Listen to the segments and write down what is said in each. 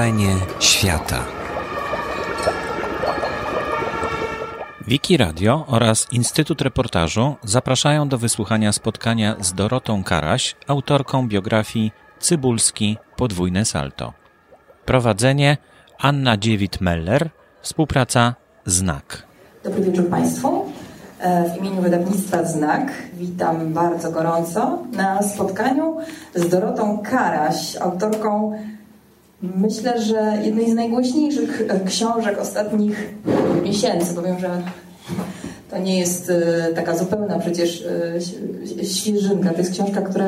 Wrażenie świata. Wiki Radio oraz Instytut Reportażu zapraszają do wysłuchania spotkania z Dorotą Karaś, autorką biografii Cybulski Podwójne Salto. Prowadzenie Anna Dziewit-Meller, współpraca Znak. Dobry wieczór Państwu. E, w imieniu wydawnictwa Znak witam bardzo gorąco na spotkaniu z Dorotą Karaś, autorką myślę, że jednej z najgłośniejszych e, książek ostatnich miesięcy. Powiem, że to nie jest e, taka zupełna przecież świeżynka. To jest książka, która,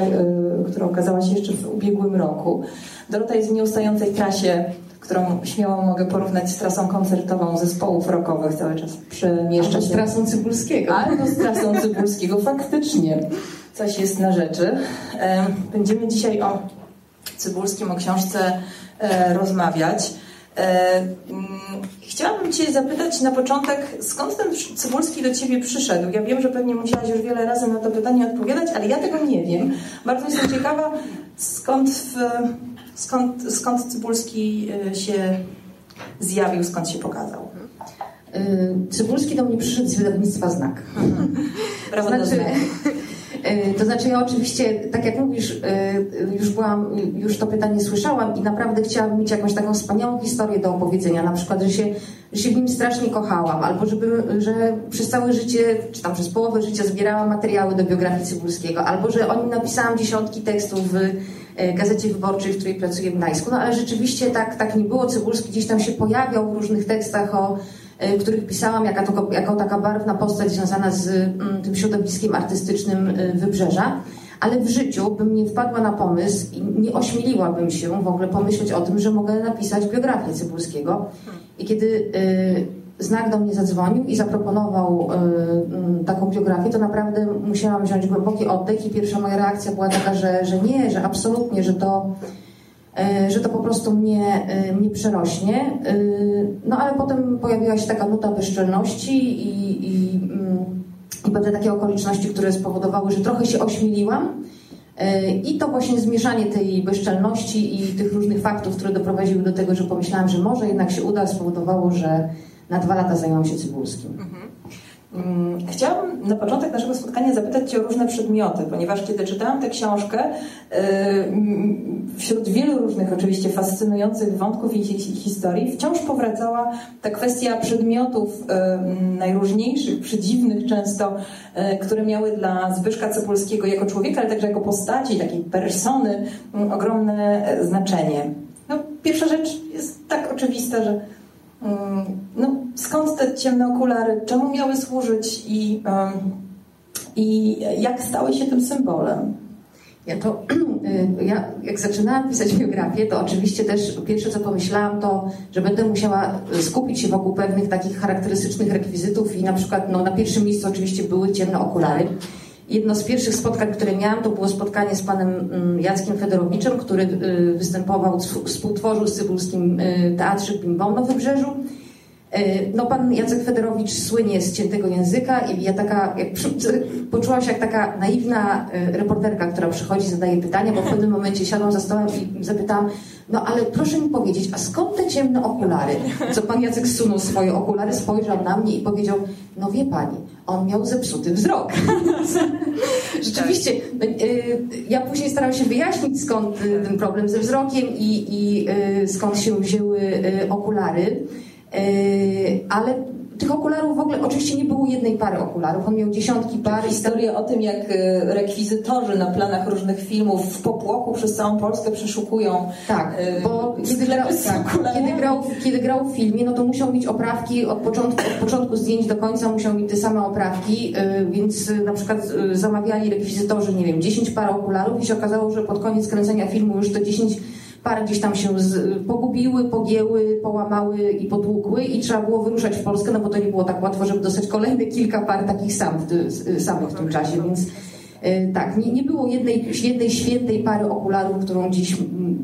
która okazała się jeszcze w ubiegłym roku. Dorota jest w nieustającej trasie którą śmiało mogę porównać z trasą koncertową zespołów rockowych. Cały czas przemieszcza się. z trasą Cybulskiego. Albo z trasą Cybulskiego, faktycznie. Coś jest na rzeczy. Będziemy dzisiaj o Cybulskim, o książce e, rozmawiać. E, mm, chciałabym Cię zapytać na początek, skąd ten Cybulski do Ciebie przyszedł? Ja wiem, że pewnie musiałaś już wiele razy na to pytanie odpowiadać, ale ja tego nie wiem. Bardzo jestem ciekawa, skąd w Skąd, skąd Cybulski y, się zjawił, skąd się pokazał? Cybulski do mnie przyszedł z wydawnictwa Znak. Brawo znaczy, y, to znaczy ja oczywiście, tak jak mówisz, już byłam, już to pytanie słyszałam i naprawdę chciałam mieć jakąś taką wspaniałą historię do opowiedzenia. Na przykład, że się, że się w nim strasznie kochałam, albo żeby, że przez całe życie, czy tam przez połowę życia zbierałam materiały do biografii Cybulskiego, albo że o nim napisałam dziesiątki tekstów w E, Gazecie Wyborczej, w której pracuję w Gdańsku. No ale rzeczywiście tak, tak nie było. Cybulski gdzieś tam się pojawiał w różnych tekstach, o których pisałam jako, jako taka barwna postać związana z mm, tym środowiskiem artystycznym e, Wybrzeża. Ale w życiu bym nie wpadła na pomysł i nie ośmieliłabym się w ogóle pomyśleć o tym, że mogę napisać biografię Cybulskiego. I kiedy Znak do mnie zadzwonił i zaproponował y, taką biografię, to naprawdę musiałam wziąć głęboki oddech i pierwsza moja reakcja była taka, że, że nie, że absolutnie, że to, że to po prostu mnie, y, mnie przerośnie. No ale potem pojawiła się taka nuta bezczelności i, i, mm, i pewne takie okoliczności, które spowodowały, że trochę się ośmieliłam. I to właśnie zmieszanie tej bezczelności i tych różnych faktów, które doprowadziły do tego, że pomyślałam, że może jednak się uda, spowodowało, że, na dwa lata zajęłam się Cybulskim. Mhm. Mm, chciałabym na początek naszego spotkania zapytać Cię o różne przedmioty, ponieważ kiedy czytałam tę książkę, y, wśród wielu różnych oczywiście fascynujących wątków i historii, wciąż powracała ta kwestia przedmiotów y, najróżniejszych, przedziwnych często, y, które miały dla Zbyszka Cybulskiego jako człowieka, ale także jako postaci, takiej persony, ogromne znaczenie. No, pierwsza rzecz jest tak oczywista, że no, skąd te ciemne okulary, czemu miały służyć i, i jak stały się tym symbolem? Ja to, y, ja jak zaczynałam pisać biografię, to oczywiście też pierwsze co pomyślałam to, że będę musiała skupić się wokół pewnych takich charakterystycznych rekwizytów i na przykład no, na pierwszym miejscu oczywiście były ciemne okulary. Jedno z pierwszych spotkań, które miałam, to było spotkanie z panem mm, Jackiem Fedorowiczem, który y, występował, współtworzył z Cybulskim y, Teatrze Bimbą na Wybrzeżu. Y, no, pan Jacek Federowicz słynie z ciętego języka i ja taka, jak, poczułam się jak taka naiwna reporterka, która przychodzi, zadaje pytania, bo w pewnym momencie siadłam za stołem i zapytałam, no ale proszę mi powiedzieć, a skąd te ciemne okulary? Co pan Jacek zsunął swoje okulary, spojrzał na mnie i powiedział, no wie pani, on miał zepsuty wzrok. Rzeczywiście, y, ja później starałam się wyjaśnić, skąd y, ten problem ze wzrokiem i, i y, skąd się wzięły okulary. Ale tych okularów w ogóle oczywiście nie było jednej pary okularów, on miał dziesiątki par. Historia o tym, jak e, rekwizytorzy na planach różnych filmów w popłochu przez całą Polskę przeszukują. Tak, e, bo kiedy grał, tak, kiedy, grał, kiedy grał w filmie, no to musiał mieć oprawki od początku, od początku zdjęć do końca, musiał mieć te same oprawki, e, więc na przykład zamawiali rekwizytorzy, nie wiem, 10 par okularów i się okazało, że pod koniec kręcenia filmu już te 10 Pary gdzieś tam się z, pogubiły, pogięły, połamały i potłukły i trzeba było wyruszać w Polskę, no bo to nie było tak łatwo, żeby dostać kolejne kilka par takich sam, samych w tym czasie, więc tak, nie, nie było jednej, jednej świętej pary okularów, którą dziś,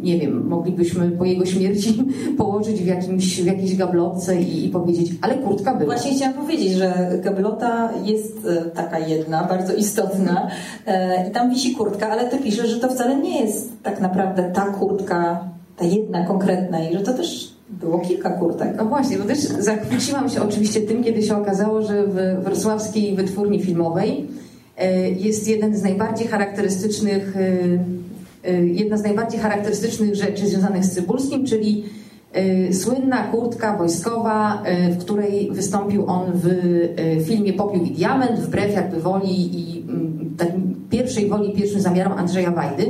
nie wiem, moglibyśmy po jego śmierci położyć w, jakimś, w jakiejś gablotce i, i powiedzieć, ale kurtka była. Właśnie chciałam powiedzieć, że gablota jest e, taka jedna, bardzo istotna e, i tam wisi kurtka, ale ty piszesz, że to wcale nie jest tak naprawdę ta kurtka ta jedna konkretna i że to też było kilka kurtek. No właśnie, bo też zachwyciłam się oczywiście tym, kiedy się okazało, że w wrocławskiej wytwórni filmowej e, jest jeden z najbardziej charakterystycznych, e, e, jedna z najbardziej charakterystycznych rzeczy związanych z Cybulskim, czyli słynna kurtka wojskowa, w której wystąpił on w filmie Popiół i Diament, wbrew jakby woli i mm, pierwszej woli, pierwszym zamiarom Andrzeja Wajdy.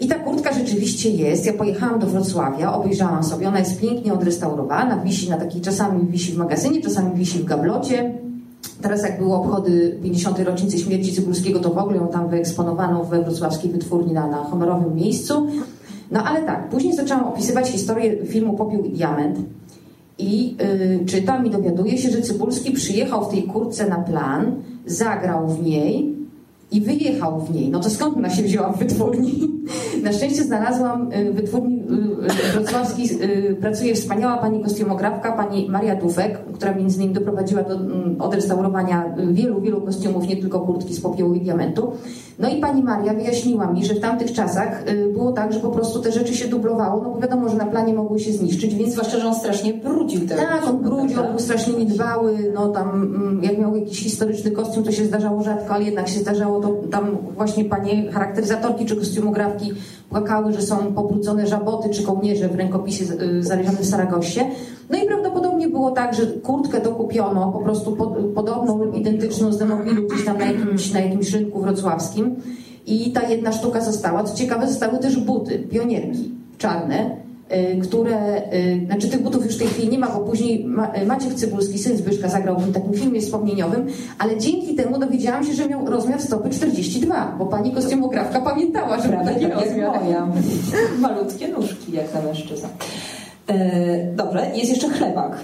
I ta kurtka rzeczywiście jest. Ja pojechałam do Wrocławia, obejrzałam sobie. Ona jest pięknie odrestaurowana, wisi na takiej, czasami wisi w magazynie, czasami wisi w gablocie. Teraz jak były obchody 50. rocznicy śmierci Cybulskiego, to w ogóle ją tam wyeksponowano we wrocławskiej wytwórni na, na honorowym miejscu. No ale tak, później zaczęłam opisywać historię filmu Popiół i Diament i yy, czytam i dowiaduję się, że Cybulski przyjechał w tej kurce na plan, zagrał w niej, i wyjechał w niej. No to skąd ona się wzięła w wytwórni? Na szczęście znalazłam y, wytwórni y, y, pracuje wspaniała pani kostiumografka, pani Maria Dufek, która między innymi doprowadziła do mm, odrestaurowania wielu, wielu kostiumów, nie tylko kurtki z popiołu i diamentu. No i pani Maria wyjaśniła mi, że w tamtych czasach było tak, że po prostu te rzeczy się dublowało, no bo wiadomo, że na planie mogły się zniszczyć, więc... Zwłaszcza, że on strasznie brudził te Tak, on brudził, on był strasznie niedbały, no tam mm, jak miał jakiś historyczny kostium, to się zdarzało rzadko, ale jednak się zdarzało to tam właśnie panie charakteryzatorki czy kostiumografki płakały, że są pobrudzone żaboty czy kołnierze w rękopisie y, znalezionym w Saragosie. No i prawdopodobnie było tak, że kurtkę dokupiono po prostu pod, podobną identyczną z demobilu gdzieś tam na jakimś, na jakimś rynku wrocławskim i ta jedna sztuka została. Co ciekawe, zostały też buty, pionierki czarne, które, y, znaczy tych butów już w tej chwili nie ma, bo później y, Maciek Cybulski, syn Zbyszka, zagrał w takim filmie wspomnieniowym, ale dzięki temu dowiedziałam się, że miał rozmiar stopy 42, bo pani kostiumografka pamiętała, że miał taki rozmiar. moja. Malutkie nóżki, jak na mężczyzna. E, dobrze, jest jeszcze chlebak.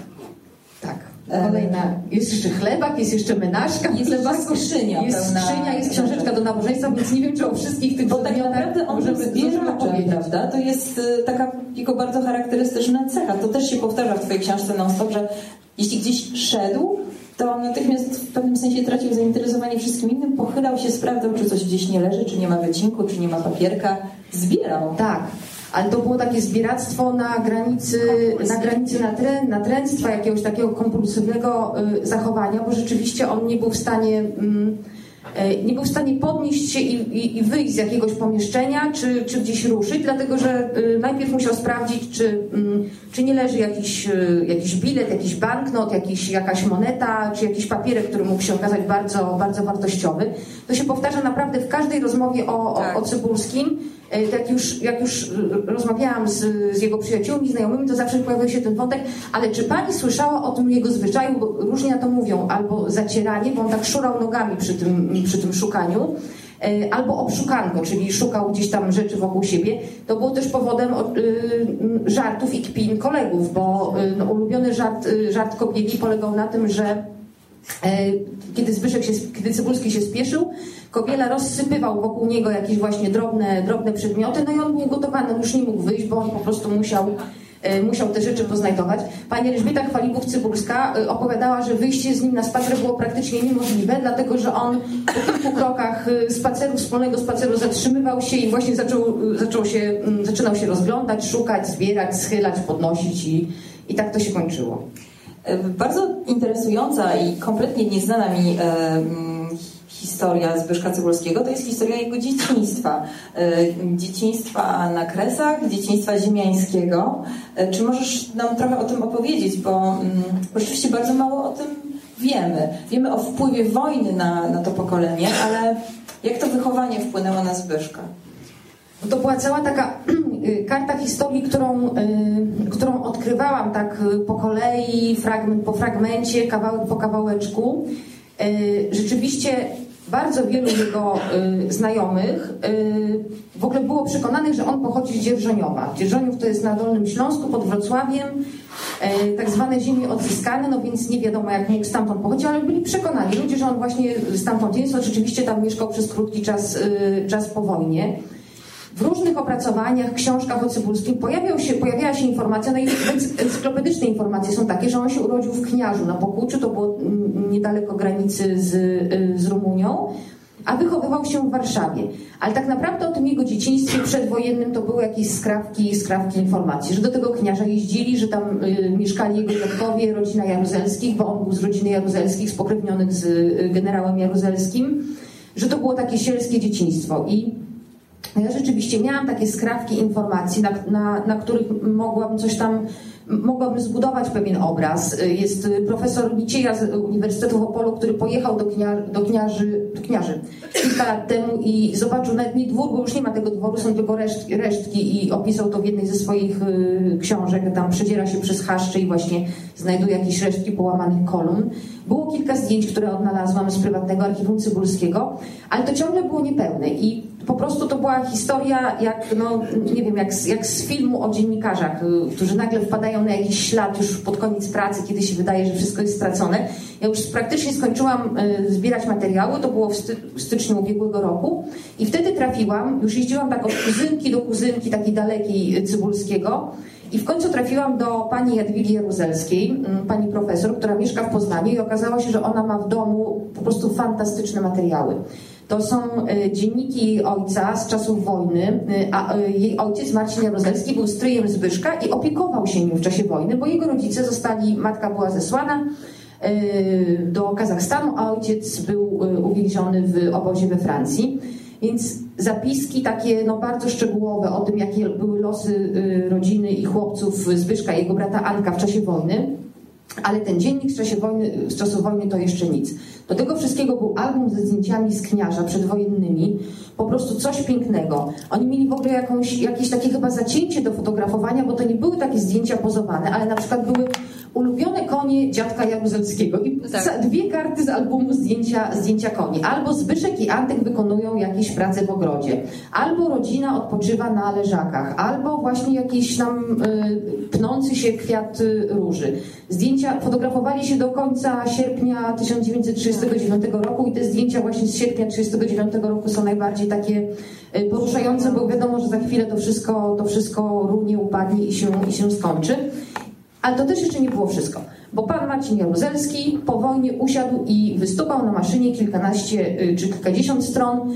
Tak. Kolejna, jest jeszcze chlebak, jest jeszcze menażka, jest chlebak, skrzynia, jest skrzynia, jest książeczka do nabożeństwa, więc nie wiem, czy o wszystkich tych Bo tak naprawdę on możemy zbieraczem, prawda? To jest y, taka jego bardzo charakterystyczna cecha. To też się powtarza w twojej książce non-stop, że jeśli gdzieś szedł, to on natychmiast w pewnym sensie tracił zainteresowanie wszystkim innym, pochylał się, sprawdzał, czy coś gdzieś nie leży, czy nie ma wycinku, czy nie ma papierka. Zbierał. Tak ale to było takie zbieractwo na granicy, na granicy natrę, natręctwa, jakiegoś takiego kompulsywnego y, zachowania, bo rzeczywiście on nie był w stanie mm, e, nie był w stanie podnieść się i, i, i, wyjść z jakiegoś pomieszczenia, czy, czy gdzieś ruszyć, dlatego że y, najpierw musiał sprawdzić, czy, mm, czy nie leży jakiś, y, jakiś bilet, jakiś banknot, jakiś, jakaś moneta, czy jakiś papierek, który mógł się okazać bardzo, bardzo wartościowy. To się powtarza naprawdę w każdej rozmowie o, tak. o, o Cybulskim E, jak już, jak już rozmawiałam z, z jego przyjaciółmi, znajomymi, to zawsze pojawiał się ten wątek, ale czy pani słyszała o tym jego zwyczaju, bo różnie na to mówią, albo zacieranie, bo on tak szurał nogami przy tym, przy tym szukaniu, e, albo obszukanko, czyli szukał gdzieś tam rzeczy wokół siebie. To było też powodem żartów i kpin kolegów, bo no, ulubiony żart, żart Kobieli polegał na tym, że kiedy Zbyszek się, kiedy Cybulski się spieszył, Kobiela rozsypywał wokół niego jakieś właśnie drobne, drobne przedmioty, no i on był gotowany, on już nie mógł wyjść, bo on po prostu musiał, e, musiał te rzeczy poznajdować. Pani Elżbieta Chwalibów-Cybulska e, opowiadała, że wyjście z nim na spacer było praktycznie niemożliwe, dlatego że on po kilku krokach spaceru, wspólnego spaceru zatrzymywał się i właśnie zaczął, zaczął się, mm, zaczynał się rozglądać, szukać, zbierać, schylać, podnosić i, i tak to się kończyło. Bardzo interesująca i kompletnie nieznana mi historia Zbyszka Cybulskiego to jest historia jego dzieciństwa. E, dzieciństwa na Kresach, dzieciństwa ziemiańskiego. E, czy możesz nam trochę o tym opowiedzieć, bo, bo rzeczywiście bardzo mało o tym wiemy. Wiemy o wpływie wojny na, na to pokolenie, ale jak to wychowanie wpłynęło na Zbyszka? To była cała taka y, karta historii, którą, y, którą odkrywałam tak y, po kolei, fragment po fragmencie, kawałek po kawałeczku. Rzeczywiście bardzo wielu jego znajomych w ogóle było przekonanych, że on pochodzi z Dzierżoniowa. Dzierżoniów to jest na Dolnym Śląsku pod Wrocławiem, tak zwane ziemie odzyskane, no więc nie wiadomo jak mógł stamtąd pochodzić, ale byli przekonani ludzie, że on właśnie stamtąd jest, rzeczywiście tam mieszkał przez krótki czas, czas po wojnie. W różnych opracowaniach, książkach o Cybulskim pojawiał się, pojawiała się informacja, no i encyklopedyczne informacje są takie, że on się urodził w Kniarzu na Pokuczu, to było niedaleko granicy z, z Rumunią, a wychowywał się w Warszawie. Ale tak naprawdę o tym jego dzieciństwie przedwojennym to były jakieś skrawki, skrawki informacji, że do tego kniarza jeździli, że tam y, mieszkali jego dziadkowie, rodzina Jaruzelskich, bo on był z rodziny Jaruzelskich, spokrewnionych z y, generałem Jaruzelskim, że to było takie sielskie dzieciństwo i ja rzeczywiście miałam takie skrawki informacji, na, na, na których mogłam coś tam mogłabym zbudować pewien obraz. Jest profesor Micieja z Uniwersytetu w Opolu, który pojechał do, knia, do, kniarzy, do kilka lat temu i zobaczył nawet nie dwór, bo już nie ma tego dworu, są tylko resztki, resztki i opisał to w jednej ze swoich y, książek. Tam przedziera się przez chaszcze i właśnie znajduje jakieś resztki połamanych kolumn. Było kilka zdjęć, które odnalazłam z prywatnego archiwum cybulskiego, ale to ciągle było niepełne i po prostu to była historia jak, no, nie wiem, jak, jak z filmu o dziennikarzach, y, którzy nagle wpadają na jakiś ślad już pod koniec pracy, kiedy się wydaje, że wszystko jest stracone. Ja już praktycznie skończyłam y, zbierać materiały, to było w, sty w styczniu ubiegłego roku i wtedy trafiłam, już jeździłam tak od kuzynki do kuzynki takiej dalekiej Cybulskiego i w końcu trafiłam do pani Jadwigi Jaruzelskiej, pani profesor, która mieszka w Poznaniu i okazało się, że ona ma w domu po prostu fantastyczne materiały. To są e, dzienniki jej ojca z czasów wojny, e, a e, jej ojciec Marcin Jaruzelski był stryjem Zbyszka i opiekował się nim w czasie wojny, bo jego rodzice zostali, matka była zesłana do Kazachstanu, a ojciec był uwięziony w obozie we Francji. Więc zapiski takie no, bardzo szczegółowe o tym, jakie były losy rodziny i chłopców Zbyszka i jego brata Anka w czasie wojny, ale ten dziennik z, czasie wojny, z czasu wojny to jeszcze nic. Do tego wszystkiego był album ze zdjęciami z kniarza przedwojennymi. Po prostu coś pięknego. Oni mieli w ogóle jakąś, jakieś takie chyba zacięcie do fotografowania, bo to nie były takie zdjęcia pozowane, ale na przykład były ulubione konie dziadka Jaruzelskiego i tak. dwie karty z albumu zdjęcia, zdjęcia koni. Albo Zbyszek i Antek wykonują jakieś prace w ogrodzie, albo rodzina odpoczywa na leżakach, albo właśnie jakiś tam y, pnący się kwiat y, róży. Zdjęcia fotografowali się do końca sierpnia 1939 roku i te zdjęcia właśnie z sierpnia 1939 roku są najbardziej takie y, poruszające, bo wiadomo, że za chwilę to wszystko, to wszystko runie, upadnie i się, i się skończy. Ale to też jeszcze nie było wszystko, bo pan Marcin Jaruzelski po wojnie usiadł i wystupał na maszynie kilkanaście y, czy kilkadziesiąt stron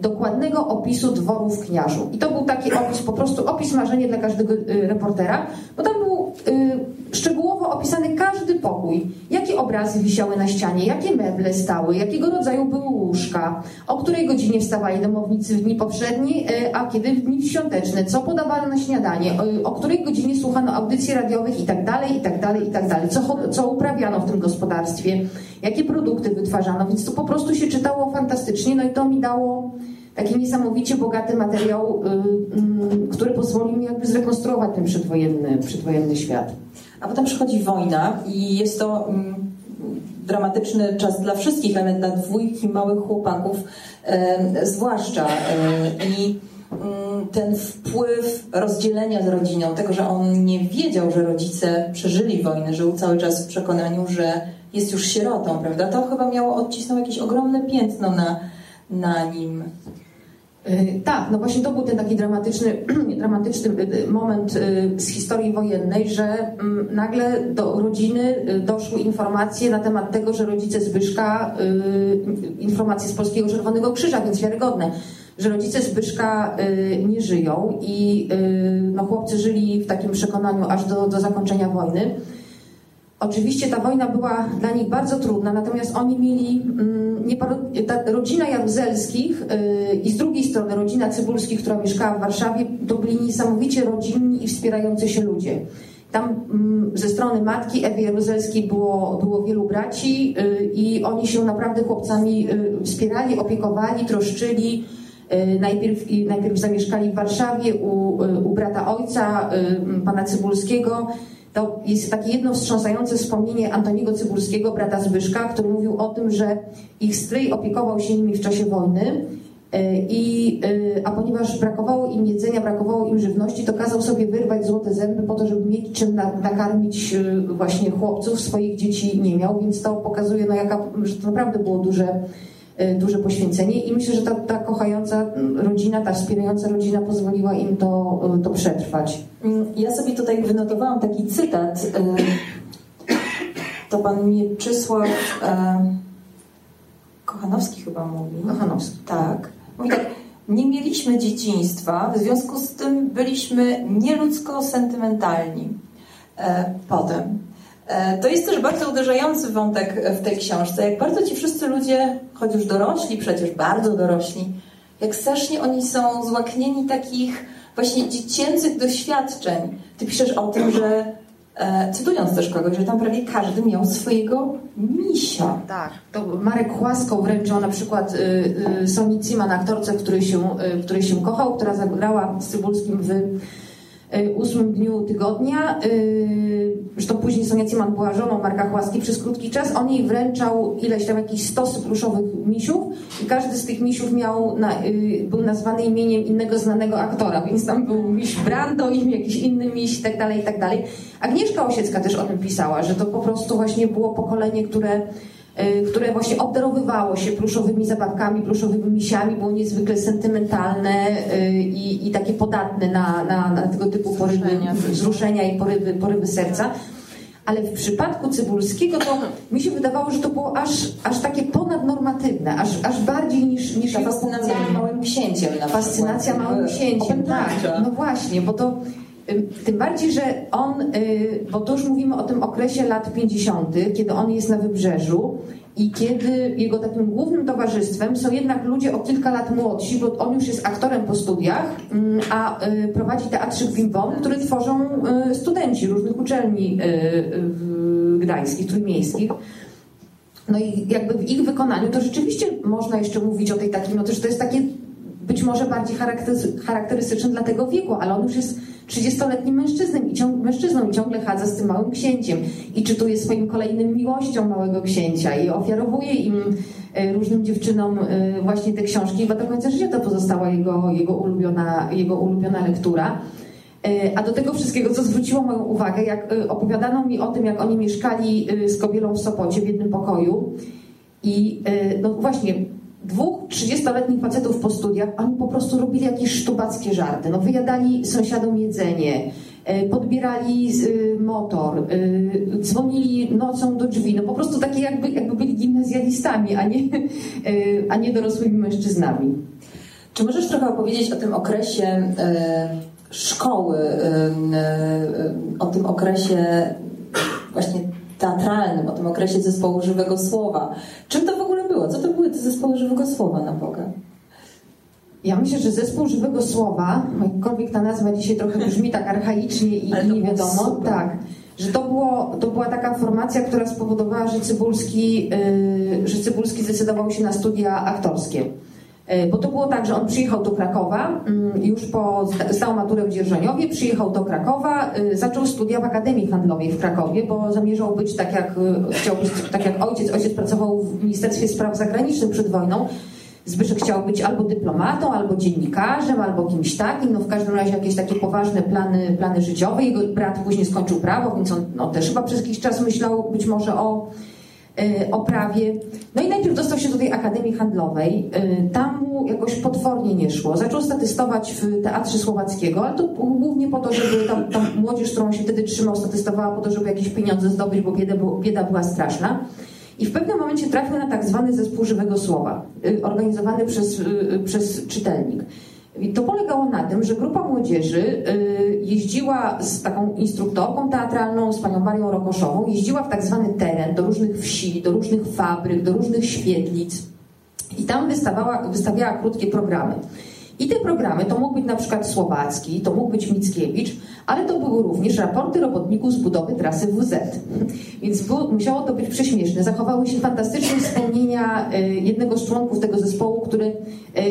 dokładnego opisu dworów kniażu. I to był taki opis, po prostu opis marzenie dla każdego y, reportera, bo tam był y, szczegółowo opisany każdy pokój, jakie obrazy wisiały na ścianie, jakie meble stały, jakiego rodzaju były łóżka, o której godzinie wstawali domownicy w dni poprzedni, y, a kiedy w dni świąteczne, co podawano na śniadanie, o której godzinie słuchano audycji radiowych i tak dalej, i tak dalej, i tak dalej, co, co uprawiano w tym gospodarstwie, jakie produkty wytwarzano, więc to po prostu się czytało fantastycznie, no i to mi dało taki niesamowicie bogaty materiał, y, y, który pozwoli mi jakby zrekonstruować ten przedwojenny, przedwojenny świat. A potem przychodzi wojna i jest to mm, dramatyczny czas dla wszystkich, ale dla dwójki małych chłopaków zwłaszcza. I mm, ten wpływ rozdzielenia z rodziną, tego, że on nie wiedział, że rodzice przeżyli wojnę, żył cały czas w przekonaniu, że jest już sierotą, prawda? To chyba miało odcisnąć jakieś ogromne piętno na, na nim. Y, tak, no właśnie to był ten taki dramatyczny, dramatyczny y, y, moment z historii wojennej, że mm, nagle do rodziny doszły informacje na temat tego, że rodzice Zbyszka, informacje z Polskiego Czerwonego Krzyża, więc wiarygodne, że rodzice Zbyszka nie żyją i no, chłopcy żyli w takim przekonaniu aż do, do zakończenia wojny. Oczywiście ta wojna była dla nich bardzo trudna, natomiast oni mieli, mm, ta rodzina Jaruzelskich y, i z drugiej strony rodzina Cybulskich, która mieszkała w Warszawie, to byli niesamowicie rodzinni i wspierający się ludzie. Tam mm, ze strony matki Ewy Jaruzelskiej było, było wielu braci y, i oni się naprawdę chłopcami y, wspierali, opiekowali, troszczyli. Najpierw, najpierw zamieszkali w Warszawie u, u brata ojca, pana Cybulskiego, to jest takie jedno wstrząsające wspomnienie Antoniego Cybulskiego, brata Zbyszka, który mówił o tym, że ich stryj opiekował się nimi w czasie wojny, e, i, e, a ponieważ brakowało im jedzenia, brakowało im żywności, to kazał sobie wyrwać złote zęby po to, żeby mieć czym nakarmić e, właśnie chłopców, swoich dzieci nie miał, więc to pokazuje, no jaka, że to naprawdę było duże duże poświęcenie i myślę, że ta, ta kochająca rodzina, ta wspierająca rodzina pozwoliła im to, y, to przetrwać. Mm, ja sobie tutaj wynotowałam taki cytat. Y, to pan Mieczysław Kochanowski chyba mówi. Kochanowski. Tak. Mówi tak, nie mieliśmy dzieciństwa, w związku z tym byliśmy nieludzko sentymentalni. E, potem. E, to jest też bardzo uderzający wątek w tej książce. Jak bardzo ci wszyscy ludzie, choć już dorośli, przecież bardzo dorośli, jak strasznie oni są złaknieni takich właśnie dziecięcych doświadczeń. Ty piszesz o tym, że e, cytując też kogoś, że tam prawie każdy miał swojego misia. Tak. To Marek Łaskow wręczał na przykład y, y, Soni Ciman, aktorce, której się, y, której się kochał, która zagrała z Cybulskim w ósmym dniu tygodnia. Y, zresztą później Sonia Ciman była żoną Marka Chłaski przez krótki czas. On jej wręczał ileś tam jakichś stosy pluszowych misiów i każdy z tych misiów miał na, y, był nazwany imieniem innego znanego aktora, więc tam był miś Brando i jakiś inny miś i tak dalej, i tak dalej. Agnieszka Osiecka też o tym pisała, że to po prostu właśnie było pokolenie, które y, które właśnie obdarowywało się pluszowymi zabawkami, pluszowymi misiami, było niezwykle sentymentalne y, i, i takie podatne na, na, na tego typu porywy, wzruszenia i porywy, porywy serca. Ale w przypadku Cybulskiego to mi się wydawało, że to było aż, aż takie ponadnormatywne, aż, aż bardziej niż, niż Ta fascynacja małym księciem na Fascynacja małym księciem, tak. No właśnie, bo to tym bardziej, że on, y, bo to już mówimy o tym okresie lat 50., kiedy on jest na wybrzeżu i kiedy jego takim głównym towarzystwem są jednak ludzie o kilka lat młodsi, bo on już jest aktorem po studiach, ym, a y, prowadzi teatrzyk Wim Won, który tworzą y, studenci różnych uczelni gdańskich, trójmiejskich. No i jakby w ich wykonaniu to rzeczywiście można jeszcze mówić o tej takiej, no też to jest takie być może bardziej charaktery- charakterystyczne dla tego wieku, ale on już jest 30-letnim mężczyzną i, ciąg, mężczyzną i ciągle chadza z tym małym księciem i czytuje swoim kolejnym miłością małego księcia i ofiarowuje im e, różnym dziewczynom e, właśnie te książki, bo do końca życia to pozostała jego, jego, ulubiona, jego ulubiona lektura. E, A do tego wszystkiego, co zwróciło moją uwagę, jak opowiadano mi o tym, jak oni mieszkali z kobietą w Sopocie w jednym pokoju i no właśnie dwóch 30-letnich facetów po studiach, oni po prostu robili jakieś sztubackie żarty. No wyjadali sąsiadom jedzenie, e, podbierali e, motor, e, dzwonili nocą do drzwi. No po prostu takie jakby, jakby byli gimnazjalistami, a nie, a nie dorosłymi mężczyznami. Czy możesz trochę opowiedzieć o tym okresie szkoły, o tym okresie właśnie teatralnym, o tym okresie zespołu żywego słowa? Czym to było? Co to były te zespoły żywego słowa na Boga? Ja myślę, że zespół żywego słowa, jakkolwiek ta nazwa dzisiaj trochę brzmi tak archaicznie i nie wiadomo, super. tak, że to, było, to była taka formacja, która spowodowała, że Cybulski, yy, że Cybulski zdecydował się na studia aktorskie. Yy, Bo to było tak, że on przyjechał do Krakowa, yy, już po zdał maturę w Dzierżoniowie, przyjechał do Krakowa, yy, zaczął studia w Akademii Handlowej w Krakowie, bo zamierzał być tak jak, yy, chciał być tak jak ojciec. Ojciec pracował w Ministerstwie Spraw Zagranicznych przed wojną. Zbyszek chciał być albo dyplomatą, albo dziennikarzem, albo kimś takim. No w każdym razie jakieś takie poważne plany, plany życiowe. Jego brat później skończył prawo, więc on no, też chyba przez jakiś czas myślał być może o, y, o prawie. No i najpierw dostał się do tej Akademii Handlowej. Y, Tam mu jakoś potwornie nie szło. Zaczął statystować w Teatrze Słowackiego, ale to głównie po to, żeby tam, tam młodzież, którą się wtedy trzymał, statystowała po to, żeby jakieś pieniądze zdobyć, bo bieda, bieda była straszna. I w pewnym momencie trafił na tak zwany zespół żywego słowa, y, organizowany przez, przez czytelnik. I to polegało na tym, że grupa młodzieży jeździła z taką instruktorką teatralną, z panią Marią Rokoszową, jeździła w tak zwany teren do różnych wsi, do różnych fabryk, do różnych świetlic i tam wystawiała krótkie programy. I te programy to mógł być na przykład Słowacki, to mógł być Mickiewicz, ale to były również raporty robotników z budowy trasy WZ. Więc musiało to być prześmieszne. Zachowały się fantastyczne wspomnienia y, jednego z członków tego zespołu, który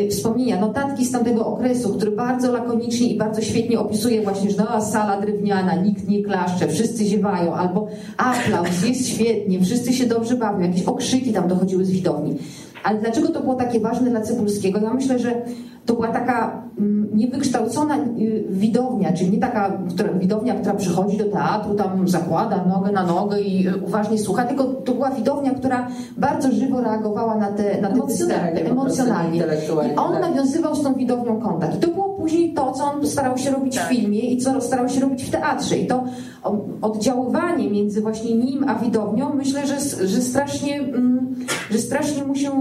y, wspomnienia, notatki z tamtego okresu, który bardzo lakonicznie i bardzo świetnie opisuje właśnie, że no, sala drewniana, nikt nie klaszcze, wszyscy ziewają, albo aplauz, jest świetnie, wszyscy się dobrze bawią, jakieś okrzyki tam dochodziły z widowni. Ale dlaczego to było takie ważne dla Cybulskiego? Ja myślę, że to była taka mm, niewykształcona y, widownia, czyli nie taka która, widownia, która przychodzi do teatru, tam zakłada nogę na nogę i y, uważnie słucha, tylko to była widownia, która bardzo żywo reagowała na te, na te Emocjonalnie występy, emocjonalnie. I on tak. nawiązywał z tą widownią kontakt. I to było później to, co on starał się robić Tak. w filmie i co starał się robić w teatrze. I to oddziaływanie między właśnie nim a widownią, myślę, że, że strasznie... Mm, że strasznie mu się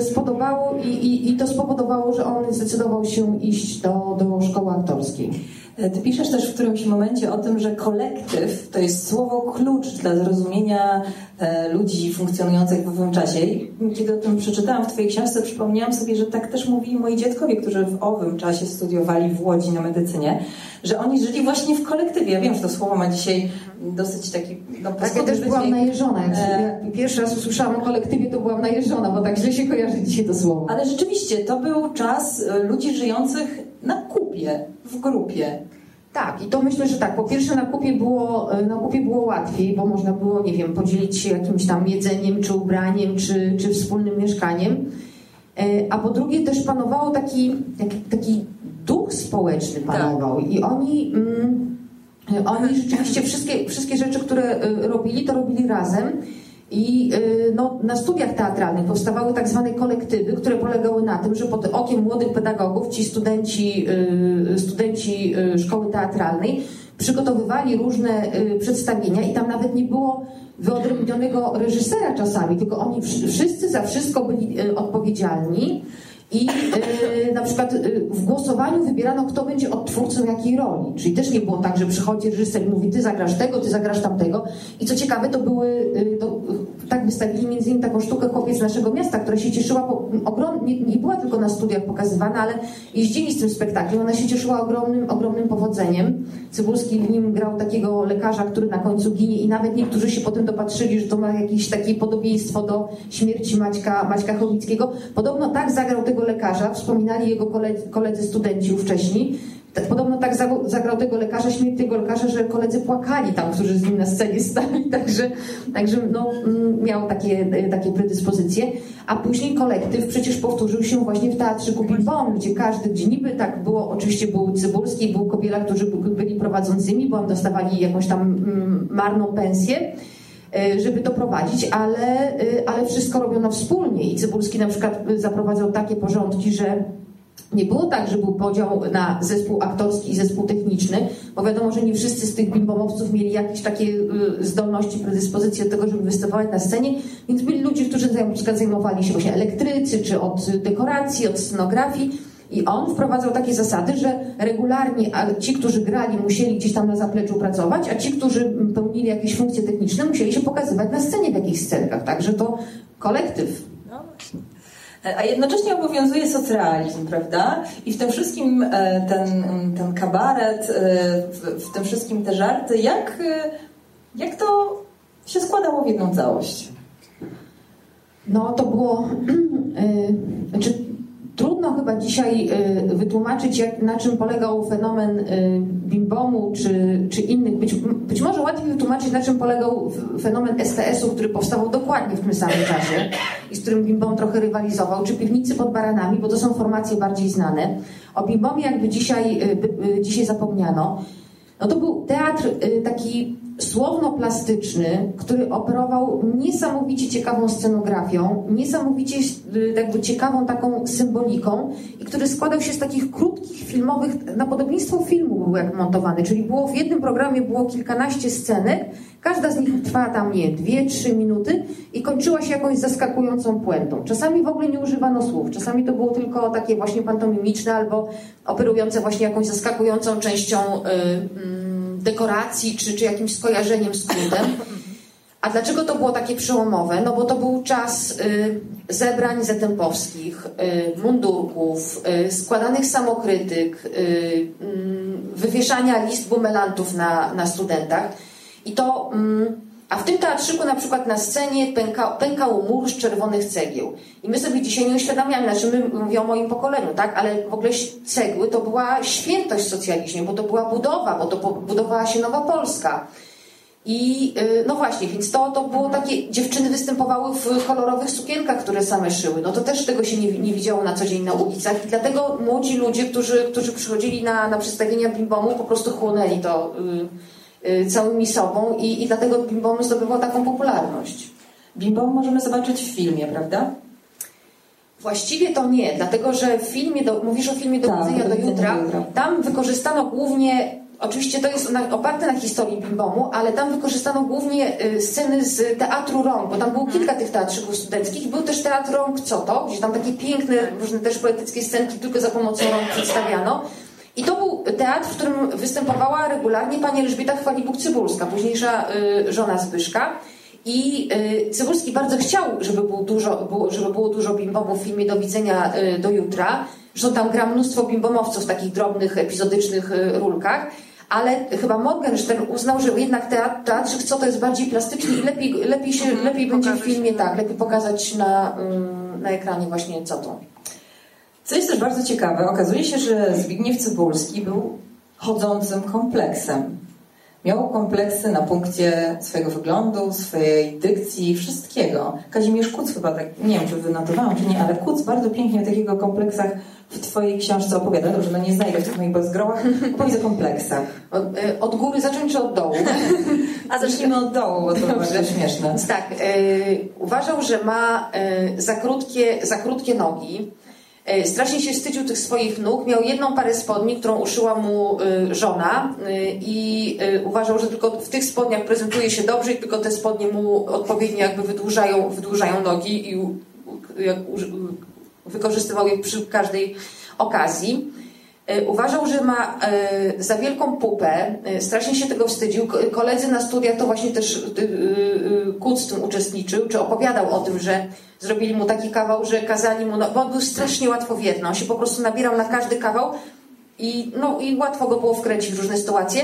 spodobało i, i, i to spowodowało, że on zdecydował się iść do, do szkoły aktorskiej. E, ty piszesz też w którymś momencie o tym, że kolektyw to jest słowo klucz dla zrozumienia e, ludzi funkcjonujących w owym czasie. I kiedy o tym przeczytałam w Twojej książce, przypomniałam sobie, że tak też mówili moi dziadkowie, którzy w owym czasie studiowali w Łodzi na medycynie, że oni żyli właśnie w kolektywie. Ja wiem, że to słowo ma dzisiaj dosyć taki... No, tak, ja też byłam najeżona. Jak, e... pierwszy raz usłyszałam o kolektywie, to byłam najeżona, bo tak źle się kojarzy dzisiaj to słowo. Ale rzeczywiście, to był czas ludzi żyjących na kupie, w grupie. Tak, i to myślę, że tak. Po pierwsze na kupie było, e, na kupie było łatwiej, bo można było, nie wiem, podzielić się jakimś tam jedzeniem, czy ubraniem, czy, czy wspólnym mieszkaniem. E, a po drugie też panowało taki, taki, taki duch społeczny panował tak. i oni, mm, oni rzeczywiście wszystkie, wszystkie rzeczy, które e, robili, to robili razem. I y, no, na studiach teatralnych powstawały tak zwane kolektywy, które polegały na tym, że pod okiem młodych pedagogów ci studenci, y, studenci y, szkoły teatralnej przygotowywali różne przedstawienia i tam nawet nie było wyodrębnionego reżysera czasami, tylko oni wszyscy za wszystko byli odpowiedzialni. I yy, na przykład yy, w głosowaniu wybierano, kto będzie odtwórcą jakiej roli. Czyli też nie było tak, że przychodzi reżyser i mówi, ty zagrasz tego, ty zagrasz tamtego. I co ciekawe, to były, yy, to, tak wystawili między innymi taką sztukę Chłopiec naszego miasta, która się cieszyła, po, nie, nie, była tylko na studiach pokazywana, ale jeździli z tym spektaklem. Ona się cieszyła ogromnym, ogromnym powodzeniem. Cybulski w nim grał takiego lekarza, który na końcu ginie i nawet niektórzy się potem dopatrzyli, że to ma jakieś takie podobieństwo do śmierci Maćka, Maćka Chowickiego. Podobno tak zagrał tego lekarza, wspominali jego koledzy, koledzy studenci wcześniej, tak, podobno tak zagrał tego lekarza, śmierć tego lekarza, że koledzy płakali tam, którzy z nim na scenie stali, także, także no, mm, miał takie, takie predyspozycje. A później kolektyw przecież powtórzył się właśnie w Teatrzyku Bilbao, gdzie każdy, gdzie niby tak było, oczywiście był Cybulski, był Kobiela, którzy byli prowadzącymi, bo oni dostawali jakąś tam mm, marną pensję e, żeby to prowadzić, ale, e, ale wszystko robiono wspólnie i Cybulski na przykład zaprowadzał takie porządki, że nie było tak, że był podział na zespół aktorski i zespół techniczny, bo wiadomo, że nie wszyscy z tych bimbomowców mieli jakieś takie y, zdolności, predyspozycje do tego, żeby występować na scenie, więc byli ludzie, którzy zajmowali się właśnie elektrycy, czy od dekoracji, od scenografii. I on wprowadzał takie zasady, że regularnie ci, którzy grali, musieli gdzieś tam na zapleczu pracować, a ci, którzy pełnili jakieś funkcje techniczne, musieli się pokazywać na scenie w jakichś scenkach. Także to kolektyw. Właśnie a jednocześnie obowiązuje socrealizm, prawda? I w tym wszystkim e, ten, ten kabaret, e, w tym wszystkim te żarty, jak, e, jak to się składało w jedną całość? No to było, znaczy Trudno chyba dzisiaj wytłumaczyć, jak, na czym polegał fenomen bimbomu czy, czy innych. Być, być może łatwiej wytłumaczyć, na czym polegał fenomen STS-u, który powstawał dokładnie w tym samym czasie i z którym bimbom trochę rywalizował, czy piwnicy pod baranami, bo to są formacje bardziej znane. O bimbomie jakby dzisiaj, y, dzisiaj zapomniano. No to był teatr taki słowno-plastyczny, który operował niesamowicie ciekawą scenografią, niesamowicie y, jakby ciekawą taką symboliką i który składał się z takich krótkich filmowych, na podobieństwo filmu był jak montowany, czyli było w jednym programie było kilkanaście scenek, każda z nich trwała tam nie dwie, trzy minuty i kończyła się jakąś zaskakującą puentą. Czasami w ogóle nie używano słów, czasami to było tylko takie właśnie pantomimiczne albo operujące właśnie jakąś zaskakującą częścią yy, dekoracji czy, czy jakimś skojarzeniem z kultem. A dlaczego to było takie przełomowe? No bo to był czas y, zebrań zetempowskich, y, mundurków, y, składanych samokrytyk, y, mm, wywieszania list bumelantów na, na studentach. I to... Mm, a w tym teatrzyku na przykład na scenie pęka, pękał mur z czerwonych cegieł. I my sobie dzisiaj nie uświadamiamy, znaczy my mówię o moim pokoleniu, tak? Ale w ogóle cegły to była świętość w socjalizmie, bo to była budowa, bo to budowała się Nowa Polska. I yy, no właśnie, więc to, to było takie, dziewczyny występowały w kolorowych sukienkach, które same szyły. No to też tego się nie, nie widziało na co dzień na ulicach. I dlatego młodzi ludzie, którzy, którzy przychodzili na, na przedstawienia Bimbomu, po prostu chłonęli to. Yy, Y, całymi sobą i, i dlatego Bimbom zdobywał taką popularność. Bimbom możemy zobaczyć w filmie, prawda? Właściwie to nie, dlatego że w filmie, do, mówisz o filmie Do tak, do jutra, tam wykorzystano głównie Oczywiście to jest oparte na historii Bimbomu, ale tam wykorzystano głównie y, sceny z teatru rąk, bo tam było mhm. kilka tych teatrzyków studenckich. Był też teatr rąk Co to, gdzie tam takie piękne, różne też poetyckie scenki tylko za pomocą rąk przedstawiano. I to był teatr, w którym występowała regularnie pani Elżbieta Chwalibuk-Cybulska, późniejsza y, żona Zbyszka. I y, Cybulski bardzo chciał, żeby było dużo, żeby było dużo bimbomów w filmie Do widzenia y, do jutra. Zresztą tam gra mnóstwo bimbomowców w takich drobnych, epizodycznych rulkach. Ale chyba Morgenstern uznał, że jednak teatr, teatrzyk co to jest bardziej plastyczny i lepiej, lepiej, się, mhm, lepiej będzie w filmie, tak, lepiej pokazać na, na ekranie właśnie co to. Co jest też bardzo ciekawe, okazuje się, że Zbigniew Cybulski był chodzącym kompleksem. Miał kompleksy na punkcie swojego wyglądu, swojej dykcji, wszystkiego. Kazimierz Kuc chyba tak, nie wiem czy wynotowałam czy nie, ale Kuc bardzo pięknie o takich kompleksach w Twojej książce opowiada. Dobrze, no nie znajdę w tych moich bezgrołach. Opowiedz o kompleksach. Od, e, od, góry zacząć czy od dołu? A zacznijmy od dołu, bo to bardzo śmieszne. Tak. Yy, uważał, że ma yy, za, krótkie, za krótkie nogi strasznie się wstydził tych swoich nóg. Miał jedną parę spodni, którą uszyła mu e, żona e, i uważał, że tylko w tych spodniach prezentuje się dobrze i tylko te spodnie mu odpowiednio jakby wydłużają, wydłużają nogi i wykorzystywał je przy każdej okazji. E, uważał, że ma e, za wielką pupę, e, strasznie się tego wstydził. Koledzy na studiach to właśnie też Kuc w tym uczestniczył, czy opowiadał o tym, że zrobili mu taki kawał, że kazali mu, no, bo on był strasznie łatwowierny, on się po prostu nabierał na każdy kawał i, no, i łatwo go było wkręcić w różne sytuacje.